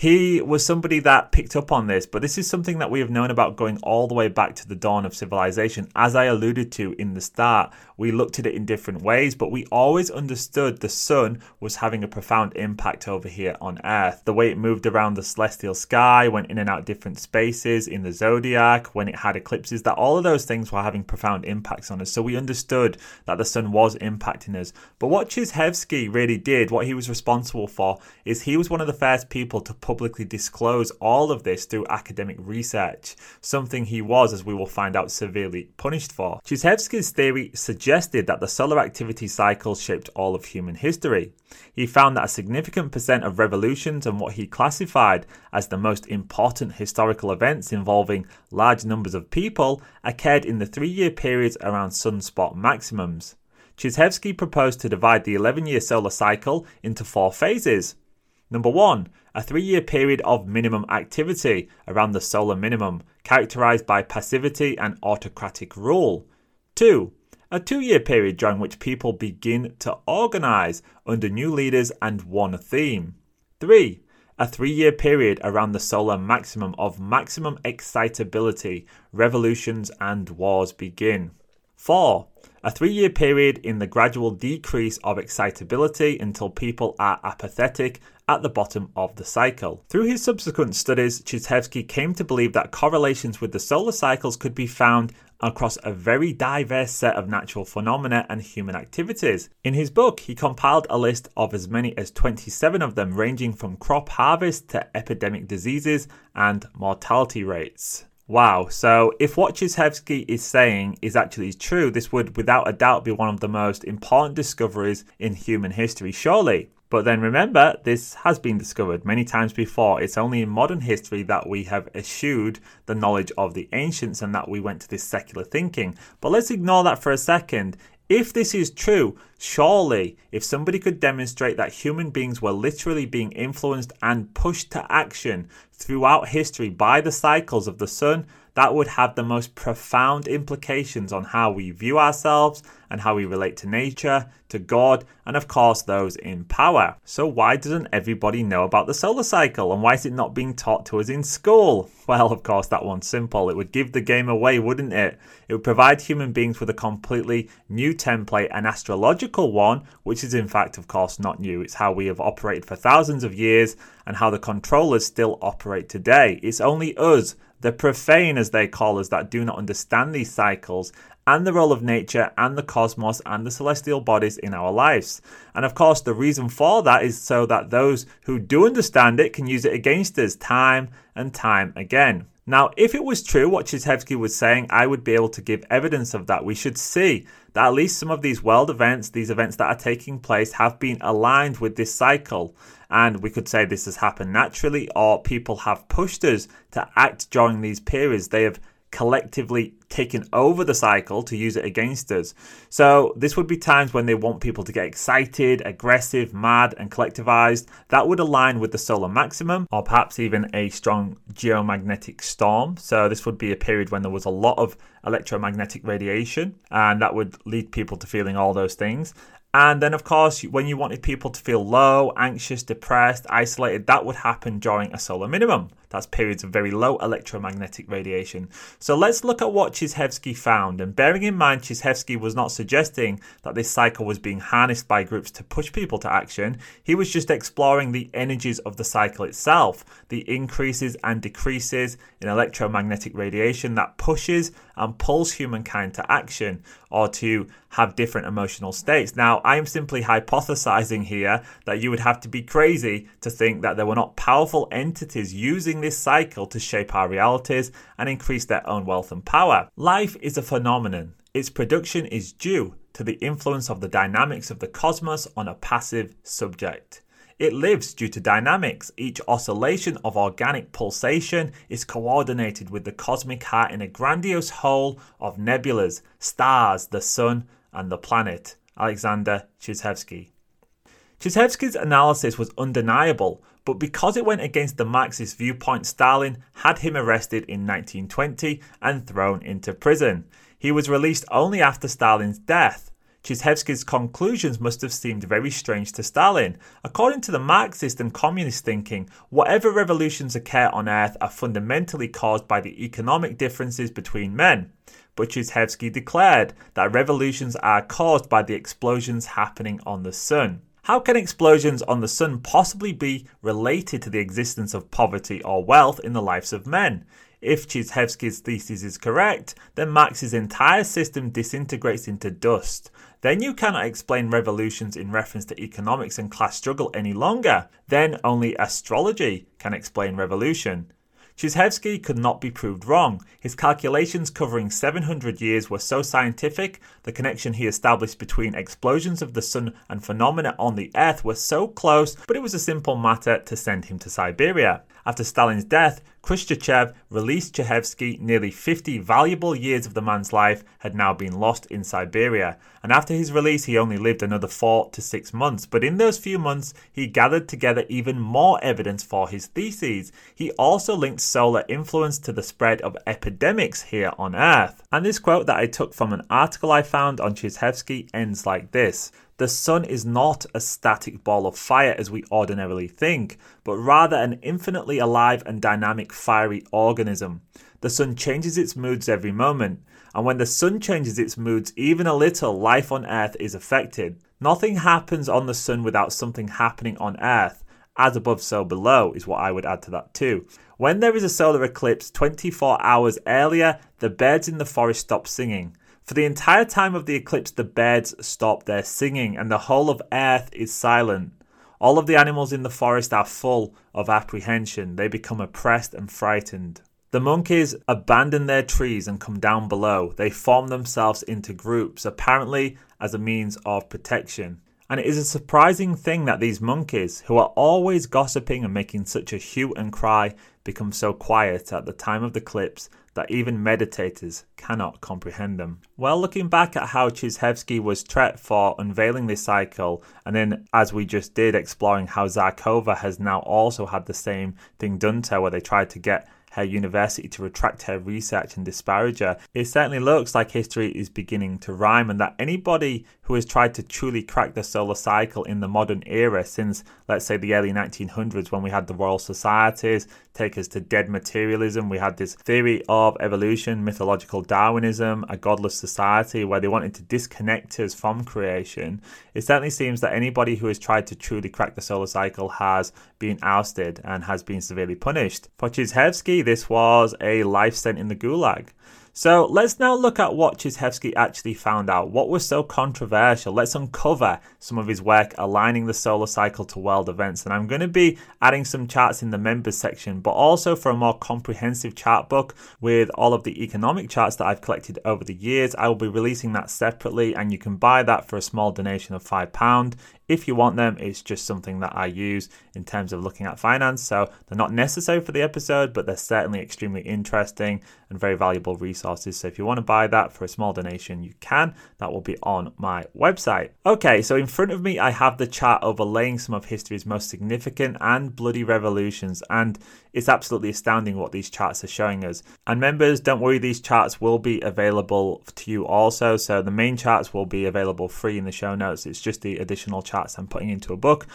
he was somebody that picked up on this, but this is something that we have known about going all the way back to the dawn of civilization. As I alluded to in the start, we looked at it in different ways, but we always understood the sun was having a profound impact over here on Earth. The way it moved around the celestial sky, went in and out different spaces in the zodiac, when it had eclipses, that all of those things were having profound impacts on us. So we understood that the sun was impacting us. But what Chizhevsky really did, what he was responsible for, is he was one of the first people to publicly disclose all of this through academic research, something he was, as we will find out, severely punished for. Chizhevsky's theory suggested that the solar activity cycle shaped all of human history. He found that a significant percent of revolutions and what he classified as the most important historical events involving large numbers of people occurred in the three year periods around sunspot maximums. Chizhevsky proposed to divide the 11 year solar cycle into four phases. Number one, a three year period of minimum activity around the solar minimum, characterized by passivity and autocratic rule. Two, a two year period during which people begin to organize under new leaders and one theme. Three, a three year period around the solar maximum of maximum excitability, revolutions and wars begin. 4. A three year period in the gradual decrease of excitability until people are apathetic at the bottom of the cycle. Through his subsequent studies, Chizhevsky came to believe that correlations with the solar cycles could be found across a very diverse set of natural phenomena and human activities. In his book, he compiled a list of as many as 27 of them, ranging from crop harvest to epidemic diseases and mortality rates. Wow, so if what Chizhevsky is saying is actually true, this would without a doubt be one of the most important discoveries in human history, surely. But then remember, this has been discovered many times before. It's only in modern history that we have eschewed the knowledge of the ancients and that we went to this secular thinking. But let's ignore that for a second. If this is true, surely if somebody could demonstrate that human beings were literally being influenced and pushed to action throughout history by the cycles of the sun, that would have the most profound implications on how we view ourselves and how we relate to nature, to God, and of course those in power. So, why doesn't everybody know about the solar cycle and why is it not being taught to us in school? Well, of course, that one's simple. It would give the game away, wouldn't it? It would provide human beings with a completely new template, an astrological one, which is in fact, of course, not new. It's how we have operated for thousands of years and how the controllers still operate today. It's only us the profane, as they call us, that do not understand these cycles and the role of nature and the cosmos and the celestial bodies in our lives. And of course, the reason for that is so that those who do understand it can use it against us time and time again. Now, if it was true what Chizhevsky was saying, I would be able to give evidence of that. We should see that at least some of these world events, these events that are taking place, have been aligned with this cycle. And we could say this has happened naturally, or people have pushed us to act during these periods. They have collectively taken over the cycle to use it against us. So, this would be times when they want people to get excited, aggressive, mad, and collectivized. That would align with the solar maximum, or perhaps even a strong geomagnetic storm. So, this would be a period when there was a lot of electromagnetic radiation, and that would lead people to feeling all those things. And then, of course, when you wanted people to feel low, anxious, depressed, isolated, that would happen during a solar minimum. That's periods of very low electromagnetic radiation. So let's look at what Chizhevsky found. And bearing in mind, Chizhevsky was not suggesting that this cycle was being harnessed by groups to push people to action. He was just exploring the energies of the cycle itself, the increases and decreases in electromagnetic radiation that pushes and pulls humankind to action or to have different emotional states. Now, I am simply hypothesizing here that you would have to be crazy to think that there were not powerful entities using this cycle to shape our realities and increase their own wealth and power. Life is a phenomenon. Its production is due to the influence of the dynamics of the cosmos on a passive subject. It lives due to dynamics. Each oscillation of organic pulsation is coordinated with the cosmic heart in a grandiose whole of nebulas, stars, the sun, and the planet. Alexander Chizhevsky. Chizhevsky's analysis was undeniable, but because it went against the Marxist viewpoint, Stalin had him arrested in 1920 and thrown into prison. He was released only after Stalin's death. Chizhevsky's conclusions must have seemed very strange to Stalin. According to the Marxist and communist thinking, whatever revolutions occur on Earth are fundamentally caused by the economic differences between men. But Chizhevsky declared that revolutions are caused by the explosions happening on the sun. How can explosions on the sun possibly be related to the existence of poverty or wealth in the lives of men? If Chizhevsky's thesis is correct, then Marx's entire system disintegrates into dust. Then you cannot explain revolutions in reference to economics and class struggle any longer. Then only astrology can explain revolution. Chizhevsky could not be proved wrong. His calculations covering 700 years were so scientific, the connection he established between explosions of the sun and phenomena on the earth were so close, but it was a simple matter to send him to Siberia. After Stalin's death, Khrushchev released Chizhevsky. Nearly 50 valuable years of the man's life had now been lost in Siberia, and after his release, he only lived another four to six months. But in those few months, he gathered together even more evidence for his theses. He also linked solar influence to the spread of epidemics here on Earth. And this quote that I took from an article I found on Chizhevsky ends like this the sun is not a static ball of fire as we ordinarily think, but rather an infinitely alive and dynamic fiery organism. The sun changes its moods every moment, and when the sun changes its moods even a little, life on Earth is affected. Nothing happens on the sun without something happening on Earth. as above, so below is what I would add to that too. When there is a solar eclipse 24 hours earlier, the birds in the forest stop singing. For the entire time of the eclipse, the birds stop their singing and the whole of earth is silent. All of the animals in the forest are full of apprehension. They become oppressed and frightened. The monkeys abandon their trees and come down below. They form themselves into groups, apparently as a means of protection. And it is a surprising thing that these monkeys, who are always gossiping and making such a hue and cry, become so quiet at the time of the eclipse that even meditators cannot comprehend them. Well, looking back at how Chizhevsky was treated for unveiling this cycle, and then as we just did, exploring how Zharkova has now also had the same thing done to her, where they tried to get her university to retract her research and disparage her, it certainly looks like history is beginning to rhyme and that anybody who has tried to truly crack the solar cycle in the modern era since, let's say, the early 1900s when we had the Royal Societies take us to dead materialism, we had this theory of evolution, mythological Darwinism, a godless society where they wanted to disconnect us from creation. It certainly seems that anybody who has tried to truly crack the solar cycle has been ousted and has been severely punished. For Chizhevsky, this was a life sent in the gulag. So let's now look at what Chizhevsky actually found out. What was so controversial? Let's uncover some of his work aligning the solar cycle to world events. And I'm going to be adding some charts in the members section, but also for a more comprehensive chart book with all of the economic charts that I've collected over the years. I will be releasing that separately, and you can buy that for a small donation of £5. If you want them, it's just something that I use in terms of looking at finance. So they're not necessary for the episode, but they're certainly extremely interesting and very valuable resources. So if you want to buy that for a small donation, you can. That will be on my website. Okay, so in front of me, I have the chart overlaying some of history's most significant and bloody revolutions. And it's absolutely astounding what these charts are showing us. And members, don't worry, these charts will be available to you also. So the main charts will be available free in the show notes. It's just the additional I'm putting into a book.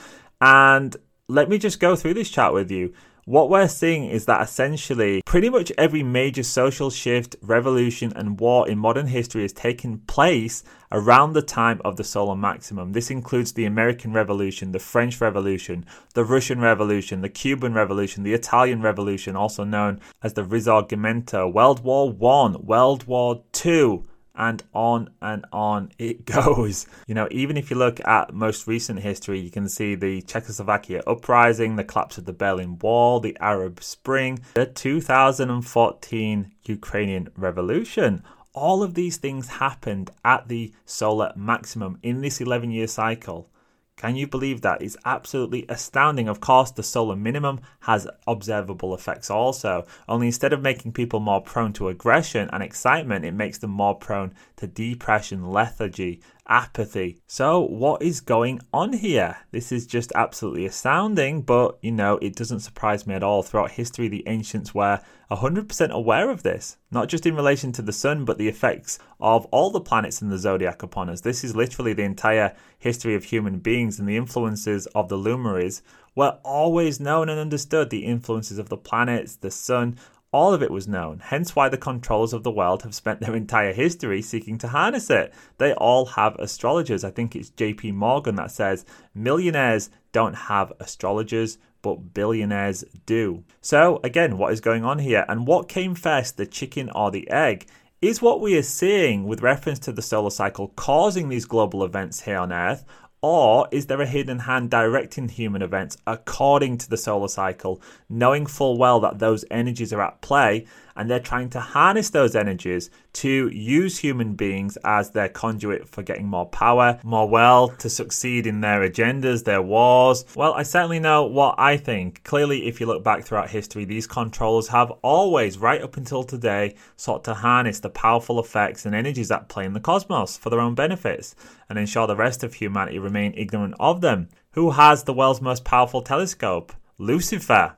And let me just go through this chart with you what we're seeing is that essentially pretty much every major social shift, revolution, and war in modern history has taken place around the time of the solar maximum. This includes the American Revolution, the French Revolution, the Russian Revolution, the Cuban Revolution, the Italian Revolution, also known as the Risorgimento, World War One, World War Two and on and on it goes. You know, even if you look at most recent history, you can see the Czechoslovakia uprising, the collapse of the Berlin Wall, the Arab Spring, the 2014 Ukrainian Revolution. All of these things happened at the solar maximum in this 11 year cycle. Can you believe that? It's absolutely astounding. Of course, the solar minimum has observable effects also, only instead of making people more prone to aggression and excitement, it makes them more prone to depression, lethargy, apathy. So, what is going on here? This is just absolutely astounding, but you know, it doesn't surprise me at all. Throughout history, the ancients were 100% aware of this, not just in relation to the sun, but the effects of all the planets in the zodiac upon us. This is literally the entire history of human beings, and the influences of the luminaries were always known and understood. The influences of the planets, the sun, all of it was known, hence why the controllers of the world have spent their entire history seeking to harness it. They all have astrologers. I think it's JP Morgan that says millionaires don't have astrologers, but billionaires do. So, again, what is going on here? And what came first, the chicken or the egg? Is what we are seeing with reference to the solar cycle causing these global events here on Earth, or is there a hidden hand directing human events according to the solar cycle, knowing full well that those energies are at play and they're trying to harness those energies to use human beings as their conduit for getting more power, more wealth, to succeed in their agendas, their wars. Well, I certainly know what I think. Clearly, if you look back throughout history, these controllers have always, right up until today, sought to harness the powerful effects and energies that play in the cosmos for their own benefits and ensure the rest of humanity remain ignorant of them. Who has the world's most powerful telescope? Lucifer.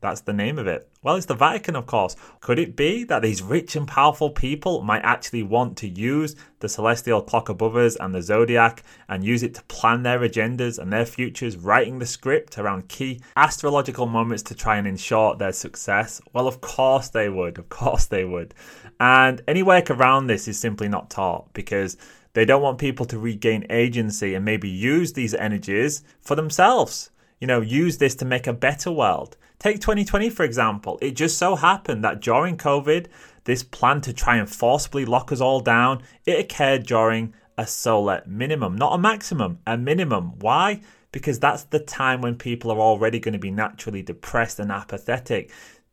That's the name of it. Well, it's the Vatican, of course. Could it be that these rich and powerful people might actually want to use the celestial clock above us and the zodiac and use it to plan their agendas and their futures, writing the script around key astrological moments to try and ensure their success? Well, of course they would. Of course they would. And any work around this is simply not taught because they don't want people to regain agency and maybe use these energies for themselves you know, use this to make a better world. Take 2020, for example. It just so happened that during COVID, this plan to try and forcibly lock us all down, it occurred during a solar minimum, not a maximum, a minimum. Why? Because that's the time when people are already going to be naturally depressed and apathetic.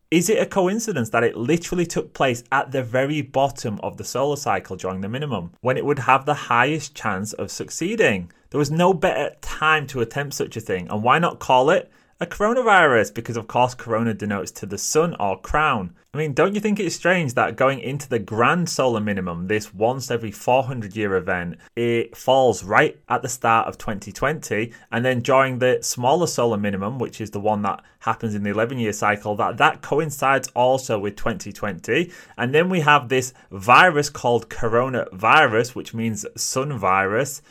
Is it a coincidence that it literally took place at the very bottom of the solar cycle during the minimum, when it would have the highest chance of succeeding? There was no better time to attempt such a thing, and why not call it a coronavirus? Because, of course, corona denotes to the sun or crown. I mean, don't you think it's strange that going into the grand solar minimum, this once every 400 year event, it falls right at the start of 2020, and then during the smaller solar minimum, which is the one that happens in the 11 year cycle, that that coincides also with 2020, and then we have this virus called coronavirus, which means sun virus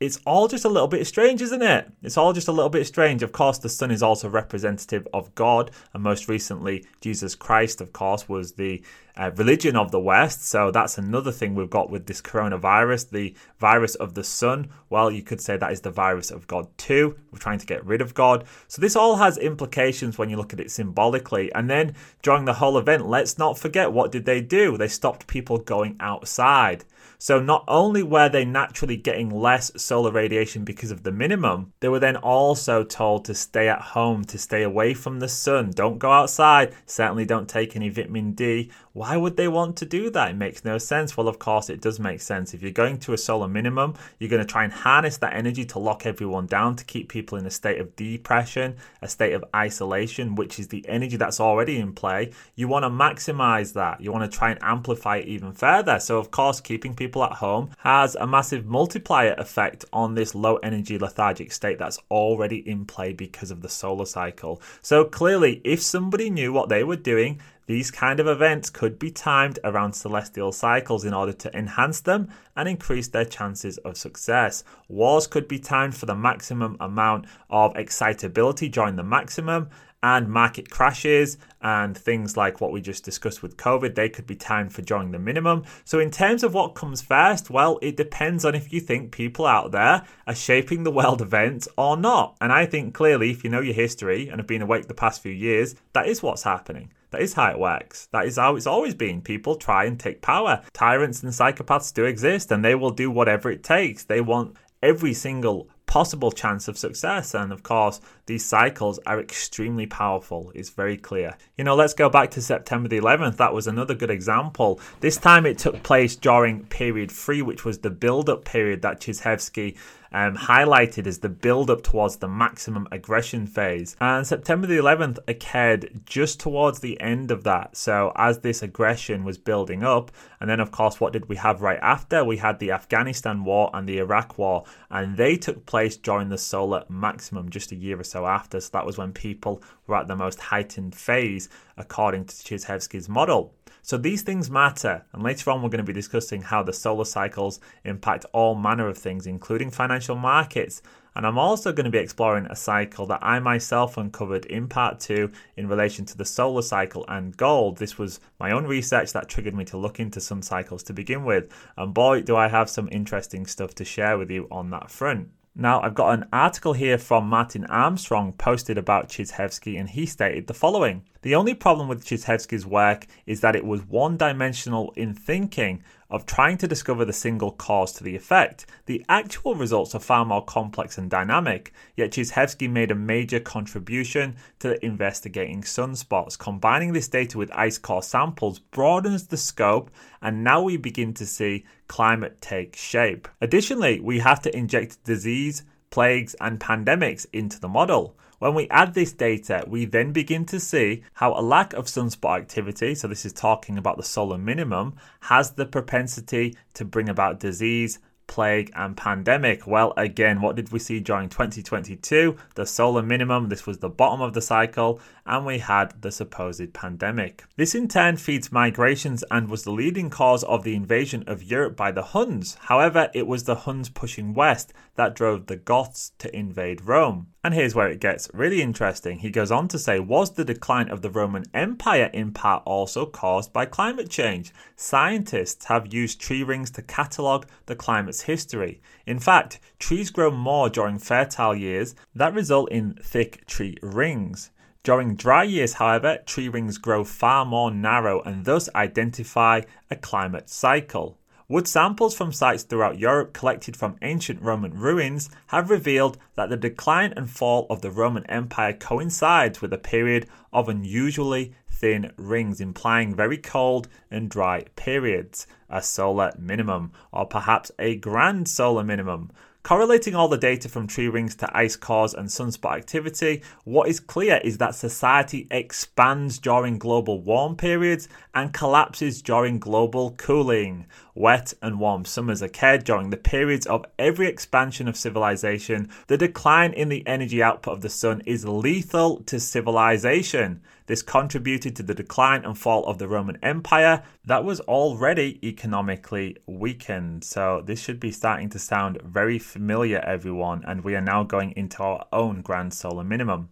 it's all just a little bit strange, isn't it? It's all just a little bit strange. Of course, the sun is also representative of God, and most recently, Jesus Christ, of course, was the uh, religion of the West. So that's another thing we've got with this coronavirus, the virus of the sun. Well, you could say that is the virus of God too. We're trying to get rid of God. So this all has implications when you look at it symbolically. And then during the whole event, let's not forget what did they do? They stopped people going outside. So not only were they naturally getting less solar radiation because of the minimum, they were then also told to stay at home, to stay away from the sun. Don't go outside. Certainly don't take any vitamin D. Why would they want to do that? It makes no sense. Well, of course, it does make sense. If you're going to a solar minimum, you're going to try and harness that energy to lock everyone down, to keep people in a state of depression, a state of isolation, which is the energy that's already in play. You want to maximize that. You want to try and amplify it even further. So, of course, keeping people people at home has a massive multiplier effect on this low energy lethargic state that's already in play because of the solar cycle. So clearly, if somebody knew what they were doing, these kind of events could be timed around celestial cycles in order to enhance them and increase their chances of success. Wars could be timed for the maximum amount of excitability during the maximum, and market crashes and things like what we just discussed with COVID, they could be timed for during the minimum. So, in terms of what comes first, well, it depends on if you think people out there are shaping the world events or not. And I think clearly, if you know your history and have been awake the past few years, that is what's happening. That is how it works. That is how it's always been. People try and take power. Tyrants and psychopaths do exist, and they will do whatever it takes. They want every single possible chance of success. And of course, these cycles are extremely powerful. It's very clear. You know, let's go back to September the 11th. That was another good example. This time it took place during period three, which was the build up period that Chizhevsky um, highlighted as the build up towards the maximum aggression phase. And September the 11th occurred just towards the end of that. So, as this aggression was building up, and then, of course, what did we have right after? We had the Afghanistan war and the Iraq war, and they took place during the solar maximum just a year or so after. So, that was when people were at the most heightened phase, according to Chizhevsky's model. So these things matter, and later on we're going to be discussing how the solar cycles impact all manner of things, including financial markets. And I'm also going to be exploring a cycle that I myself uncovered in part two in relation to the solar cycle and gold. This was my own research that triggered me to look into some cycles to begin with. And boy, do I have some interesting stuff to share with you on that front. Now, I've got an article here from Martin Armstrong posted about Chizhevsky, and he stated the following The only problem with Chizhevsky's work is that it was one dimensional in thinking of trying to discover the single cause to the effect. The actual results are far more complex and dynamic, yet Chizhevsky made a major contribution to investigating sunspots. Combining this data with ice core samples broadens the scope, and now we begin to see climate take shape. Additionally, we have to inject disease, plagues, and pandemics into the model. When we add this data, we then begin to see how a lack of sunspot activity, so this is talking about the solar minimum, has the propensity to bring about disease, plague, and pandemic. Well, again, what did we see during 2022? The solar minimum, this was the bottom of the cycle, and we had the supposed pandemic. This in turn feeds migrations and was the leading cause of the invasion of Europe by the Huns. However, it was the Huns pushing west that drove the Goths to invade Rome. And here's where it gets really interesting. He goes on to say, Was the decline of the Roman Empire in part also caused by climate change? Scientists have used tree rings to catalogue the climate's history. In fact, trees grow more during fertile years that result in thick tree rings. During dry years, however, tree rings grow far more narrow and thus identify a climate cycle. Wood samples from sites throughout Europe collected from ancient Roman ruins have revealed that the decline and fall of the Roman Empire coincides with a period of unusually thin rings, implying very cold and dry periods, a solar minimum, or perhaps a grand solar minimum. Correlating all the data from tree rings to ice cores and sunspot activity, what is clear is that society expands during global warm periods and collapses during global cooling. Wet and warm summers occur during the periods of every expansion of civilization. The decline in the energy output of the sun is lethal to civilization. This contributed to the decline and fall of the Roman Empire that was already economically weakened. So, this should be starting to sound very familiar, everyone, and we are now going into our own grand solar minimum.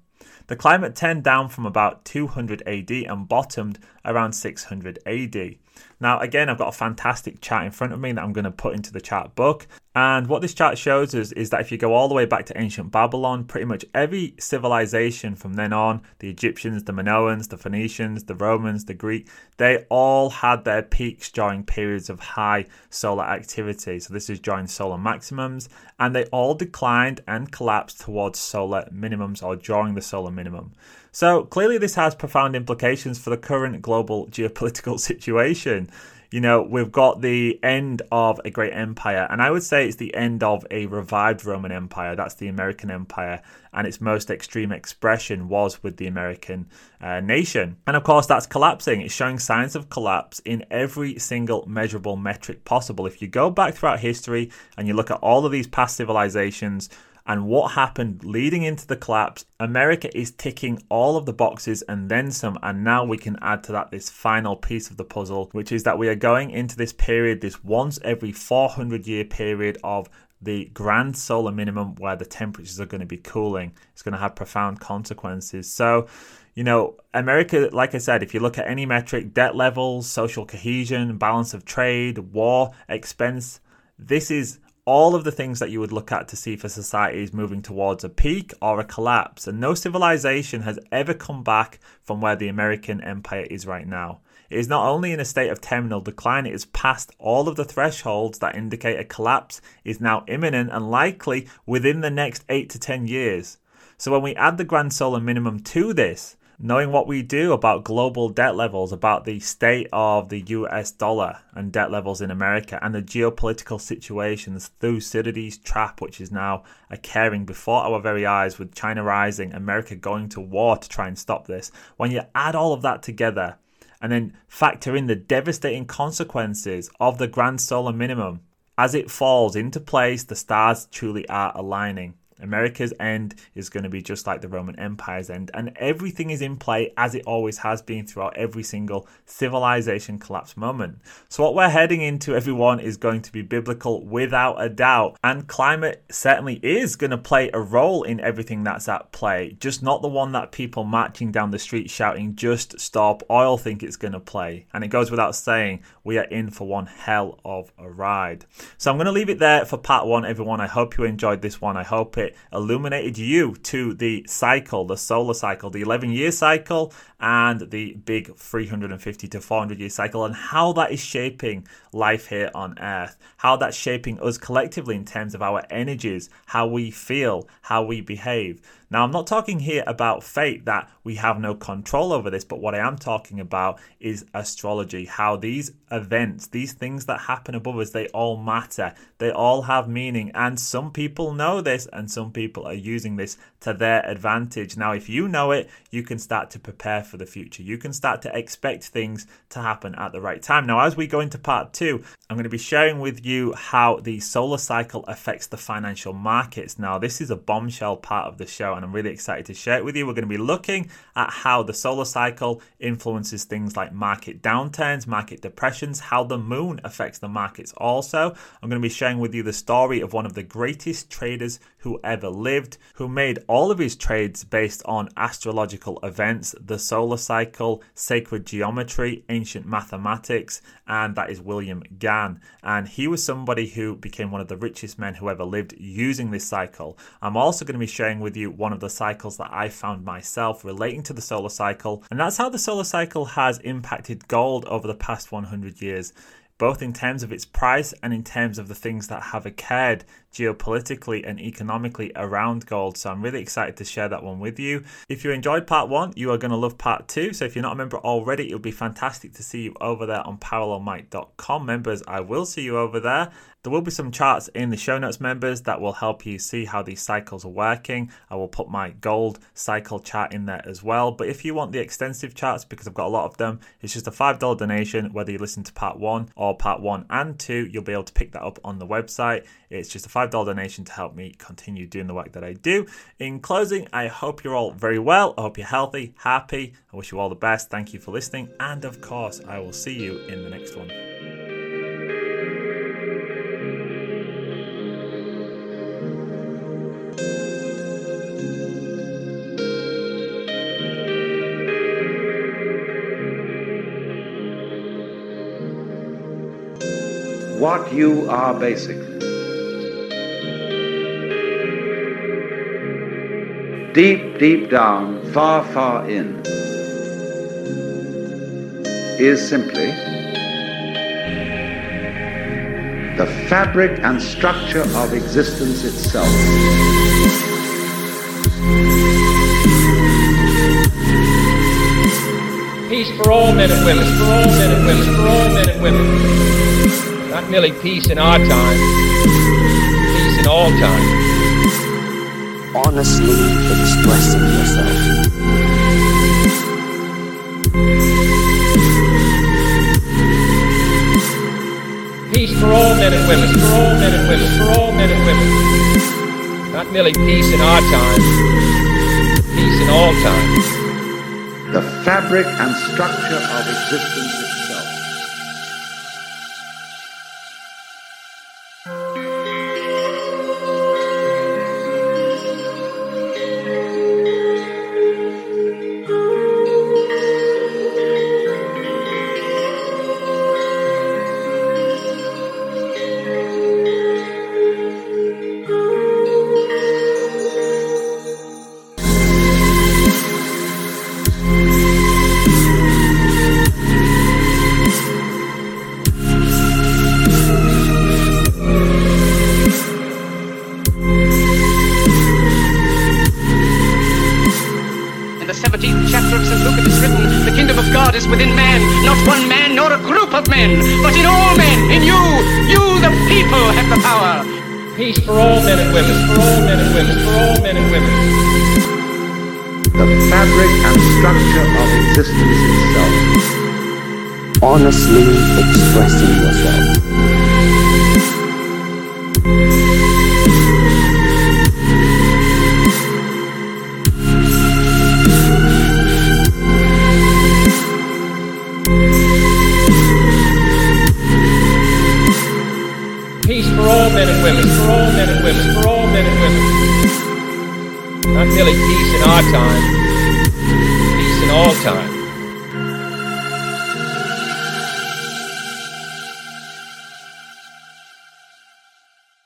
The climate turned down from about 200 AD and bottomed around 600 AD. Now, again, I've got a fantastic chart in front of me that I'm going to put into the chart book. And what this chart shows us is that if you go all the way back to ancient Babylon, pretty much every civilization from then on the Egyptians, the Minoans, the Phoenicians, the Romans, the Greek they all had their peaks during periods of high solar activity. So, this is during solar maximums, and they all declined and collapsed towards solar minimums or during the solar minimum. So clearly, this has profound implications for the current global geopolitical situation. You know, we've got the end of a great empire, and I would say it's the end of a revived Roman Empire. That's the American Empire, and its most extreme expression was with the American uh, nation. And of course, that's collapsing. It's showing signs of collapse in every single measurable metric possible. If you go back throughout history and you look at all of these past civilizations, and what happened leading into the collapse, America is ticking all of the boxes and then some. And now we can add to that this final piece of the puzzle, which is that we are going into this period, this once every 400 year period of the grand solar minimum where the temperatures are going to be cooling. It's going to have profound consequences. So, you know, America, like I said, if you look at any metric, debt levels, social cohesion, balance of trade, war, expense, this is all of the things that you would look at to see if a society is moving towards a peak or a collapse. And no civilization has ever come back from where the American empire is right now. It is not only in a state of terminal decline, it is past all of the thresholds that indicate a collapse is now imminent and likely within the next 8 to 10 years. So when we add the grand solar minimum to this, knowing what we do about global debt levels, about the state of the US dollar and debt levels in America, and the geopolitical situations, Thucydides' trap, which is now occurring before our very eyes with China rising, America going to war to try and stop this. When you add all of that together and then factor in the devastating consequences of the grand solar minimum, as it falls into place, the stars truly are aligning. America's end is going to be just like the Roman Empire's end, and everything is in play as it always has been throughout every single civilization collapse moment. So, what we're heading into, everyone, is going to be biblical without a doubt, and climate certainly is going to play a role in everything that's at play, just not the one that people marching down the street shouting, just stop oil, think it's going to play. And it goes without saying, we are in for one hell of a ride. So, I'm going to leave it there for part one, everyone. I hope you enjoyed this one. I hope it illuminated you to the cycle, the solar cycle, the 11 year cycle, and the big 350 to 400 year cycle, and how that is shaping life here on Earth, how that's shaping us collectively in terms of our energies, how we feel, how we behave. Now, I'm not talking here about fate that we have no control over this, but what I am talking about is astrology, how these events, these things that happen above us, they all matter. They all have meaning, and some people know this, and some people are using this to their advantage. Now, if you know it, you can start to prepare for the future. You can start to expect things to happen at the right time. Now, as we go into part two, I'm going to be sharing with you how the solar cycle affects the financial markets. Now, this is a bombshell part of the show and I'm really excited to share it with you. We're going to be looking at how the solar cycle influences things like market downturns, market depressions, how the moon affects the markets also. I'm going to be sharing with you the story of one of the greatest traders who ever lived, who made all of his trades based on astrological events, the solar cycle, sacred geometry, ancient mathematics, and that is William Gann. And he was somebody who became one of the richest men who ever lived using this cycle. I'm also going to be sharing with you one of the cycles that I found myself relating to the solar cycle, and that's how the solar cycle has impacted gold over the past 100 years both in terms of its price and in terms of the things that have occurred geopolitically and economically around gold. So I'm really excited to share that one with you. If you enjoyed part one, you are going to love part two. So if you're not a member already, it would be fantastic to see you over there on parallelmike.com. Members, I will see you over there. There will be some charts in the show notes, members, that will help you see how these cycles are working. I will put my gold cycle chart in there as well. But if you want the extensive charts, because I've got a lot of them, it's just a $5 donation, whether you listen to part one or part one and two, you'll be able to pick that up on the website. It's just a $5 donation to help me continue doing the work that I do. In closing, I hope you're all very well. I hope you're healthy, happy. I wish you all the best. Thank you for listening. And of course, I will see you in the next one. What you are basically. Deep, deep down, far, far in, is simply the fabric and structure of existence itself. Peace for all men and women, for all men and women, for all men and women. Not merely peace in our time, peace in all time. Honestly expressing yourself. Peace for all men and women, for all men and women, for all men and women. Not merely peace in our time, peace in all time. The fabric and structure of existence